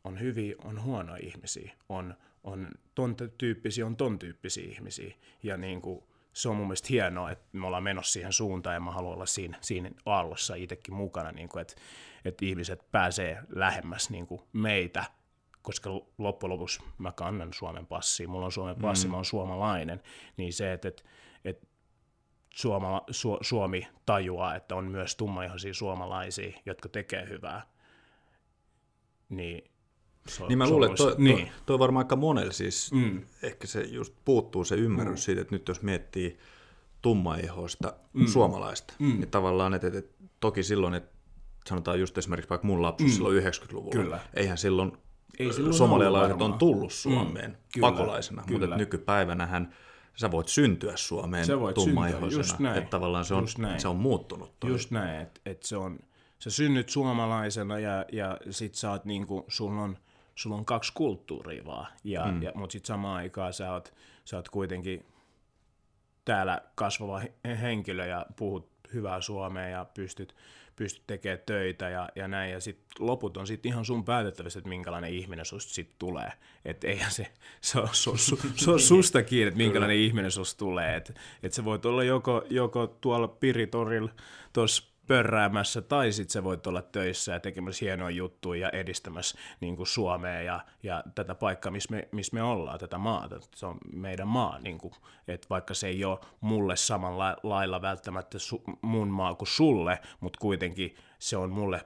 on hyviä, on huonoja ihmisiä, on, on ton tyyppisiä, on ton tyyppisiä ihmisiä. Ja niin kuin, se on mun mielestä hienoa, että me ollaan menossa siihen suuntaan ja mä haluan olla siinä, siinä aallossa itsekin mukana, niin kuin, että, että ihmiset pääsee lähemmäs niin kuin meitä, koska loppujen lopuksi mä kannan Suomen passia, mulla on Suomen passi, mm. mä oon suomalainen, niin se, että, että, että Suoma, Su, Suomi tajuaa, että on myös tummaihoisia suomalaisia, jotka tekee hyvää, niin So, niin mä luulen, että toi, niin. toi, toi varmaan aika monella siis, mm. ehkä se just puuttuu se ymmärrys mm. siitä, että nyt jos miettii tummaihoista mm. suomalaista, mm. niin tavallaan, että, että, toki silloin, että sanotaan just esimerkiksi vaikka mun lapsuus mm. silloin 90-luvulla, Kyllä. eihän silloin Ei silloin somalialaiset on tullut Suomeen Mm, kyllä, pakolaisena, kyllä. mutta nykypäivänähän sä voit syntyä Suomeen Sä voit syntyä, tummaihoisena, just näin. että tavallaan se on, Just näin. se on muuttunut. Toi. Just näin, että et se on, sä synnyt suomalaisena ja, ja sit sä oot niinku, sulla on, sulla on kaksi kulttuuria vaan, ja, mm. ja, mutta sit samaan aikaan sä oot, sä oot kuitenkin täällä kasvava he- henkilö ja puhut hyvää suomea ja pystyt, pystyt tekemään töitä ja, ja näin, ja sit loput on sitten ihan sun päätettävissä, että minkälainen ihminen susta sit tulee. Että eihän se, se on, se on, su, se on susta kiinni, että minkälainen ihminen susta tulee. Että et se voit olla joko, joko tuolla Piritorilla tuossa pörräämässä, tai sitten se voit olla töissä ja tekemässä hienoja juttuja ja edistämässä niin kuin Suomea ja, ja tätä paikkaa, missä me, missä me ollaan, tätä maata. Se on meidän maa, niin kuin, että vaikka se ei ole mulle samalla lailla välttämättä su, mun maa kuin sulle, mutta kuitenkin se on mulle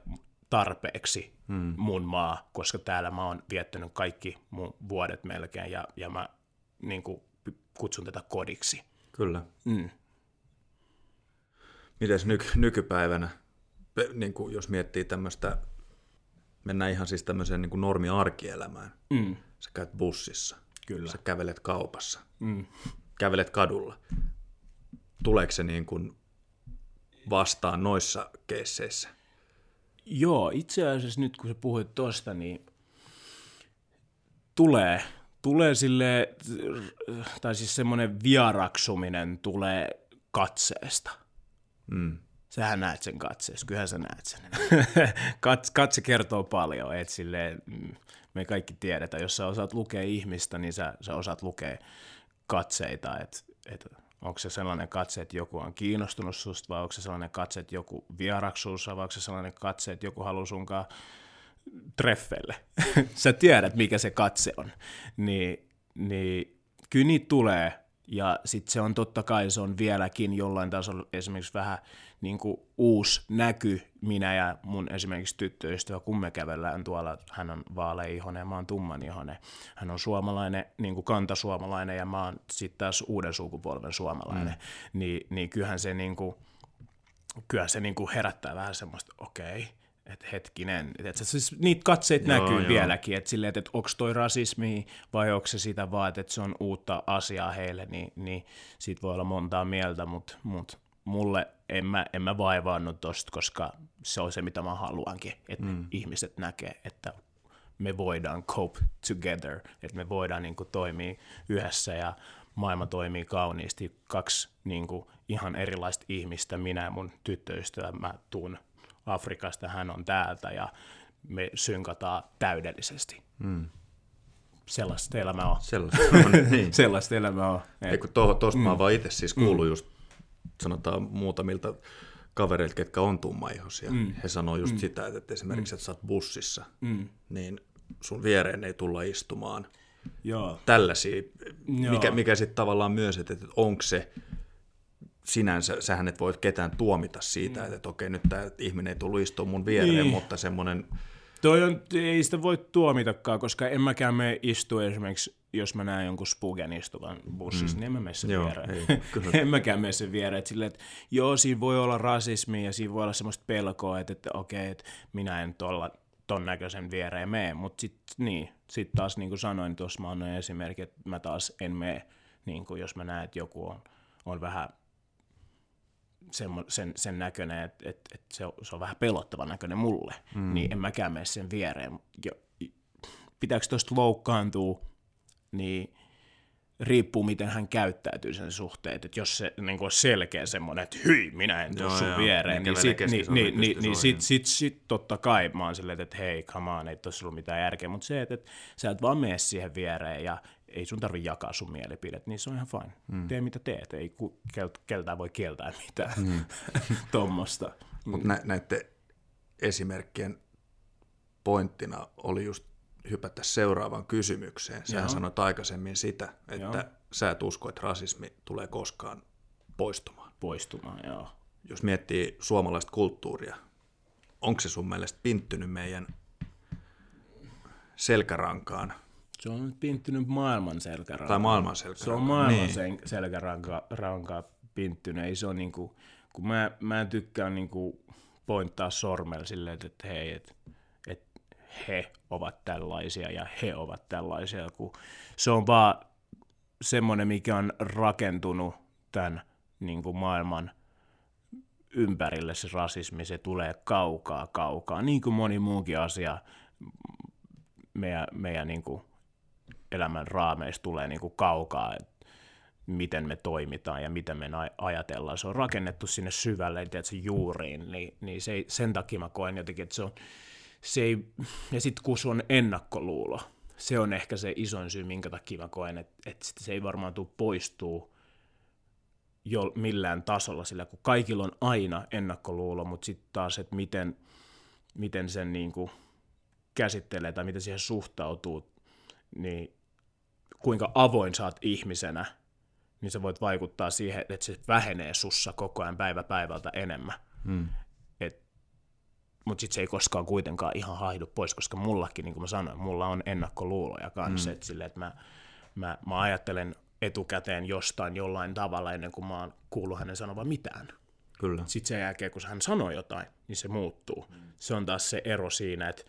tarpeeksi hmm. mun maa, koska täällä mä oon viettänyt kaikki mun vuodet melkein ja, ja mä niin kuin, kutsun tätä kodiksi. Kyllä. Mm. Mites nyky- nykypäivänä, niin kuin jos miettii tämmöistä, mennään ihan siis tämmöiseen niin kuin normi-arkielämään. Mm. Sä käyt bussissa, Kyllä. sä kävelet kaupassa, Mm. kävelet kadulla. Tuleeko se niin kuin vastaan noissa keisseissä? Joo, itse asiassa nyt kun sä puhuit tosta, niin tulee, tulee sille, tai siis semmoinen vieraksuminen tulee katseesta. Mm. Sähän näet sen katseessa, kyllähän sä näet sen. Kat, katse kertoo paljon, että silleen, mm, me kaikki tiedetään, jos sä osaat lukea ihmistä, niin sä, sä osaat lukea katseita, että et, onko se sellainen katse, että joku on kiinnostunut susta, vai onko se sellainen katse, että joku vieraksuu vai onko se sellainen katse, että joku haluaa sunkaan treffeille. sä tiedät, mikä se katse on. Niin, niin kyllä niitä tulee, ja sitten se on totta kai, se on vieläkin jollain tasolla esimerkiksi vähän niin kuin uusi näky minä ja mun esimerkiksi tyttöystävä, kun me kävellään tuolla, hän on vaaleihonen ja mä oon tummanihonen. Hän on suomalainen, niin kuin kantasuomalainen ja mä oon sitten taas uuden sukupolven suomalainen. Mm. Niin, niin kyllähän se, niin kuin, kyllähän se niin kuin herättää vähän semmoista, okei, okay, että hetkinen, että siis niitä katseita Joo, näkyy joo. vieläkin, että silleen, että onko toi rasismi vai onko se sitä vaan, että se on uutta asiaa heille, niin, niin siitä voi olla montaa mieltä, mutta mut mulle en mä, en mä vaivaannut tosta, koska se on se, mitä mä haluankin, että mm. ihmiset näkee, että me voidaan cope together, että me voidaan niin kuin, toimia yhdessä ja maailma toimii kauniisti. Kaksi niin kuin, ihan erilaista ihmistä, minä ja mun tyttöystävä, mä tuun Afrikasta, hän on täältä ja me synkataan täydellisesti. Mm. Sellaista elämää on. Sellaista on, niin. Sellaista elämää on. Kun tuosta mm. mä vaan itse siis kuullut mm. just, sanotaan muutamilta kavereilta, ketkä on tummaihoisia. Mm. He sanoo just mm. sitä, että esimerkiksi, että sä oot bussissa, mm. niin sun viereen ei tulla istumaan. Joo. Tällaisia, Joo. mikä, mikä sitten tavallaan myös, että, että onko se sinänsä, sähän et voi ketään tuomita siitä, mm. että, että okei, nyt tämä ihminen ei tullut istumaan mun viereen, Niin. mutta semmoinen, Toi on, ei sitä voi tuomitakaan, koska en mäkään me istu esimerkiksi, jos mä näen jonkun spugen istuvan bussissa, mm. niin en mä mene sen Joo, viereen. ei, en mäkään mene sen viereen. Että silleen, että joo, siinä voi olla rasismia ja siinä voi olla semmoista pelkoa, että, että okei, että minä en tuolla ton näköisen viereen mene, mutta sitten niin, sit taas niin kuin sanoin, tuossa mä annoin esimerkki, että mä taas en mene, niin kuin jos mä näen, että joku on, on vähän semmo, sen, sen näköinen, että, että, että se, on, se on vähän pelottava näköinen mulle, mm. niin en mäkään mene sen viereen. Ja, pitääkö tuosta loukkaantua, niin riippuu, miten hän käyttäytyy sen suhteen. Että jos se niin on selkeä semmoinen, että hyi, minä en Joo, sun joo, viereen, niin niin, sit, niin, niin, niin, niin sit, sit, sit, totta kai mä oon silleen, että hei, come on, ei tossa ollut mitään järkeä. Mutta se, että, että sä et vaan mene siihen viereen ja ei sun tarvi jakaa sun mielipidet, niin se on ihan fine. Mm. Tee mitä teet, ei ku, kel, keltään voi kieltää mitään mm. tuommoista. Mutta nä, näiden esimerkkien pointtina oli just hypätä seuraavaan kysymykseen. Sähän Joo. sanoit aikaisemmin sitä, että Joo. sä et usko, että rasismi tulee koskaan poistumaan. Poistumaan, joo. Jos miettii suomalaista kulttuuria, onko se sun mielestä pinttynyt meidän selkärankaan Se on nyt pinttynyt maailman selkärankaan. tai maailman Se selkärankaan? on maailman niin. niin. selkärankaa rankaa pinttynyt. Ei se on niinku, kun mä, mä en tykkää niinku pointtaa sormella silleen, että, hei, että, että he ovat tällaisia ja he ovat tällaisia, kun se on vaan semmoinen, mikä on rakentunut tämän niin kuin maailman ympärille se rasismi, se tulee kaukaa kaukaa, niin kuin moni muukin asia meidän, meidän niin kuin elämän raameista tulee niin kuin kaukaa, että miten me toimitaan ja miten me ajatellaan. Se on rakennettu sinne syvälle, tiedätkö, juuriin, niin, niin se ei, sen takia mä koen jotenkin, että se on, se ei, ja sitten kun se on ennakkoluulo, se on ehkä se isoin syy, minkä takia mä koen, että, että se ei varmaan tule poistuu jo millään tasolla, sillä kun kaikilla on aina ennakkoluulo, mutta sitten taas, että miten, miten sen niin kuin käsittelee tai miten siihen suhtautuu, niin kuinka avoin saat ihmisenä, niin sä voit vaikuttaa siihen, että se vähenee sussa koko ajan päivä päivältä enemmän. Hmm. Mutta sitten se ei koskaan kuitenkaan ihan haihdu pois, koska mullakin, niin kuin mä sanoin, mulla on ennakkoluuloja kanssa, hmm. että, sille, että mä, mä, mä ajattelen etukäteen jostain jollain tavalla ennen kuin mä oon kuullut hänen sanovan mitään. Kyllä. Sitten sen jälkeen, kun hän sanoo jotain, niin se muuttuu. Mm. Se on taas se ero siinä, että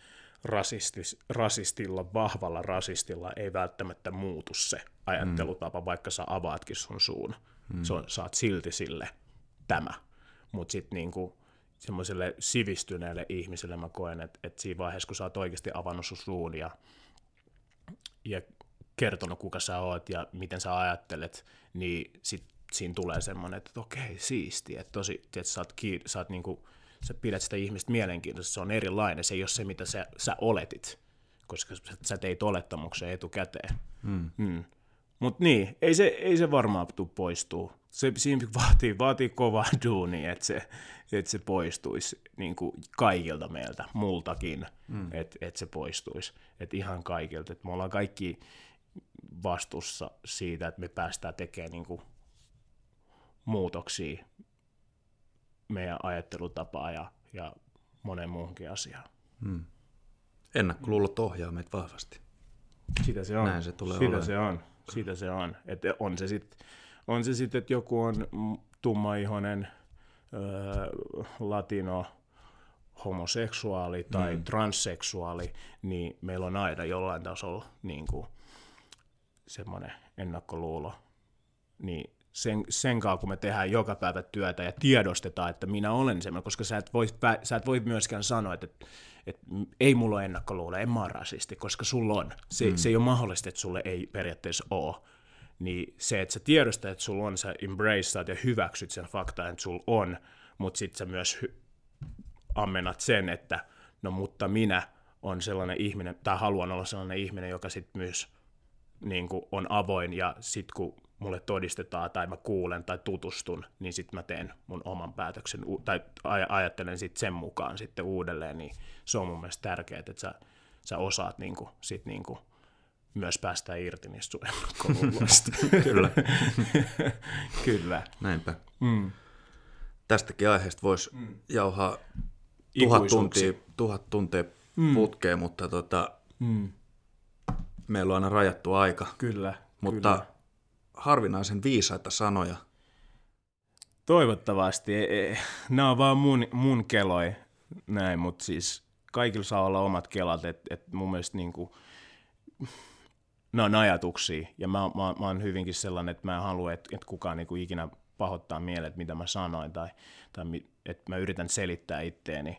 rasistis, rasistilla, vahvalla rasistilla ei välttämättä muutu se ajattelutapa, mm. vaikka sä avaatkin sun suun. Mm. Se on, saat silti sille tämä. Mutta sitten niinku, semmoiselle sivistyneelle ihmiselle mä koen, että, että siinä vaiheessa, kun sä oot oikeasti avannut sun suun ja, ja kertonut, kuka sä oot ja miten sä ajattelet, niin sit siinä tulee semmoinen, että okei, siisti, että tosi, että sä oot, kiir- sä oot niinku, sä pidät sitä ihmistä mielenkiintoista, se on erilainen, se ei ole se, mitä sä, sä oletit, koska sä teit olettamuksen etukäteen. Mm. Mm. Mutta niin, ei se, ei se varmaan tule poistuu. Se, siinä vaatii, vaatii kovaa duunia, että se, että se poistuisi niin kuin kaikilta meiltä, multakin, mm. että että se poistuisi. Että ihan kaikilta. Että me ollaan kaikki vastuussa siitä, että me päästään tekemään niin kuin muutoksia meidän ajattelutapaa ja, ja monen muuhunkin asiaan. Hmm. Ennakkoluulot ohjaa meitä vahvasti. Sitä se on. Näin se tulee Sitä olemaan. se on. Sitä se on. Että on se sitten, on se sit, että joku on tummaihoinen öö, latino, homoseksuaali tai mm. transseksuaali, niin meillä on aina jollain tasolla niin kuin, semmoinen ennakkoluulo. Niin sen, sen kanssa, kun me tehdään joka päivä työtä ja tiedostetaan, että minä olen semmoinen, koska sä et voi, sä et voi myöskään sanoa, että, että, ei mulla ole ennakkoluulo, en mä ole rasisti, koska sulla on. Se, mm. se ei ole mahdollista, että sulle ei periaatteessa ole. Niin se, että sä tiedostat, että sulla on, sä embraceat ja hyväksyt sen faktaan, että sulla on, mutta sitten sä myös hy- ammennat sen, että no mutta minä on sellainen ihminen, tai haluan olla sellainen ihminen, joka sitten myös niin kuin on avoin ja sitten kun mulle todistetaan tai mä kuulen tai tutustun, niin sitten mä teen mun oman päätöksen tai ajattelen sitten sen mukaan sitten uudelleen, niin se on mun mielestä tärkeää, että sä, sä osaat niinku, sit niinku myös päästä irti niistä sun Kyllä. Kyllä. Näinpä. Mm. Tästäkin aiheesta voisi mm. jauhaa tuhat tuntia, tuhat tuntia mm. putkeen, mutta tota, mm. meillä on aina rajattu aika. Kyllä. Mutta kyllä harvinaisen viisaita sanoja. Toivottavasti. E, e, nämä on vaan mun, mun keloi näin, mutta siis kaikilla saa olla omat kelat, että et mun mielestä niinku, nämä on ajatuksia, ja mä, mä, mä oon hyvinkin sellainen, että mä en halua, että, että kukaan niinku ikinä pahoittaa mieleen, mitä mä sanoin, tai, tai että mä yritän selittää itteeni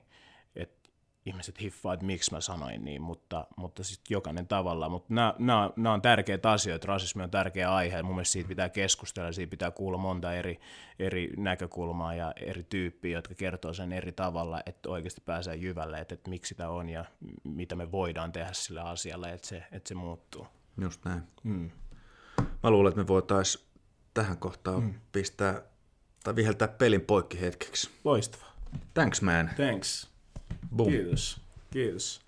ihmiset hiffaa, että miksi mä sanoin niin, mutta, mutta sitten jokainen tavalla. Mutta nämä, nämä, nämä on tärkeitä asioita, rasismi on tärkeä aihe, mun mielestä siitä pitää keskustella, siitä pitää kuulla monta eri, eri näkökulmaa ja eri tyyppiä, jotka kertoo sen eri tavalla, että oikeasti pääsee jyvälle, että, että miksi sitä on ja mitä me voidaan tehdä sillä asialla, että se, että se muuttuu. Just näin. Mm. Mä luulen, että me voitaisiin tähän kohtaan mm. pistää tai viheltää pelin poikki hetkeksi. Loistavaa. Thanks man. Thanks. Bom. Que isso. Que isso.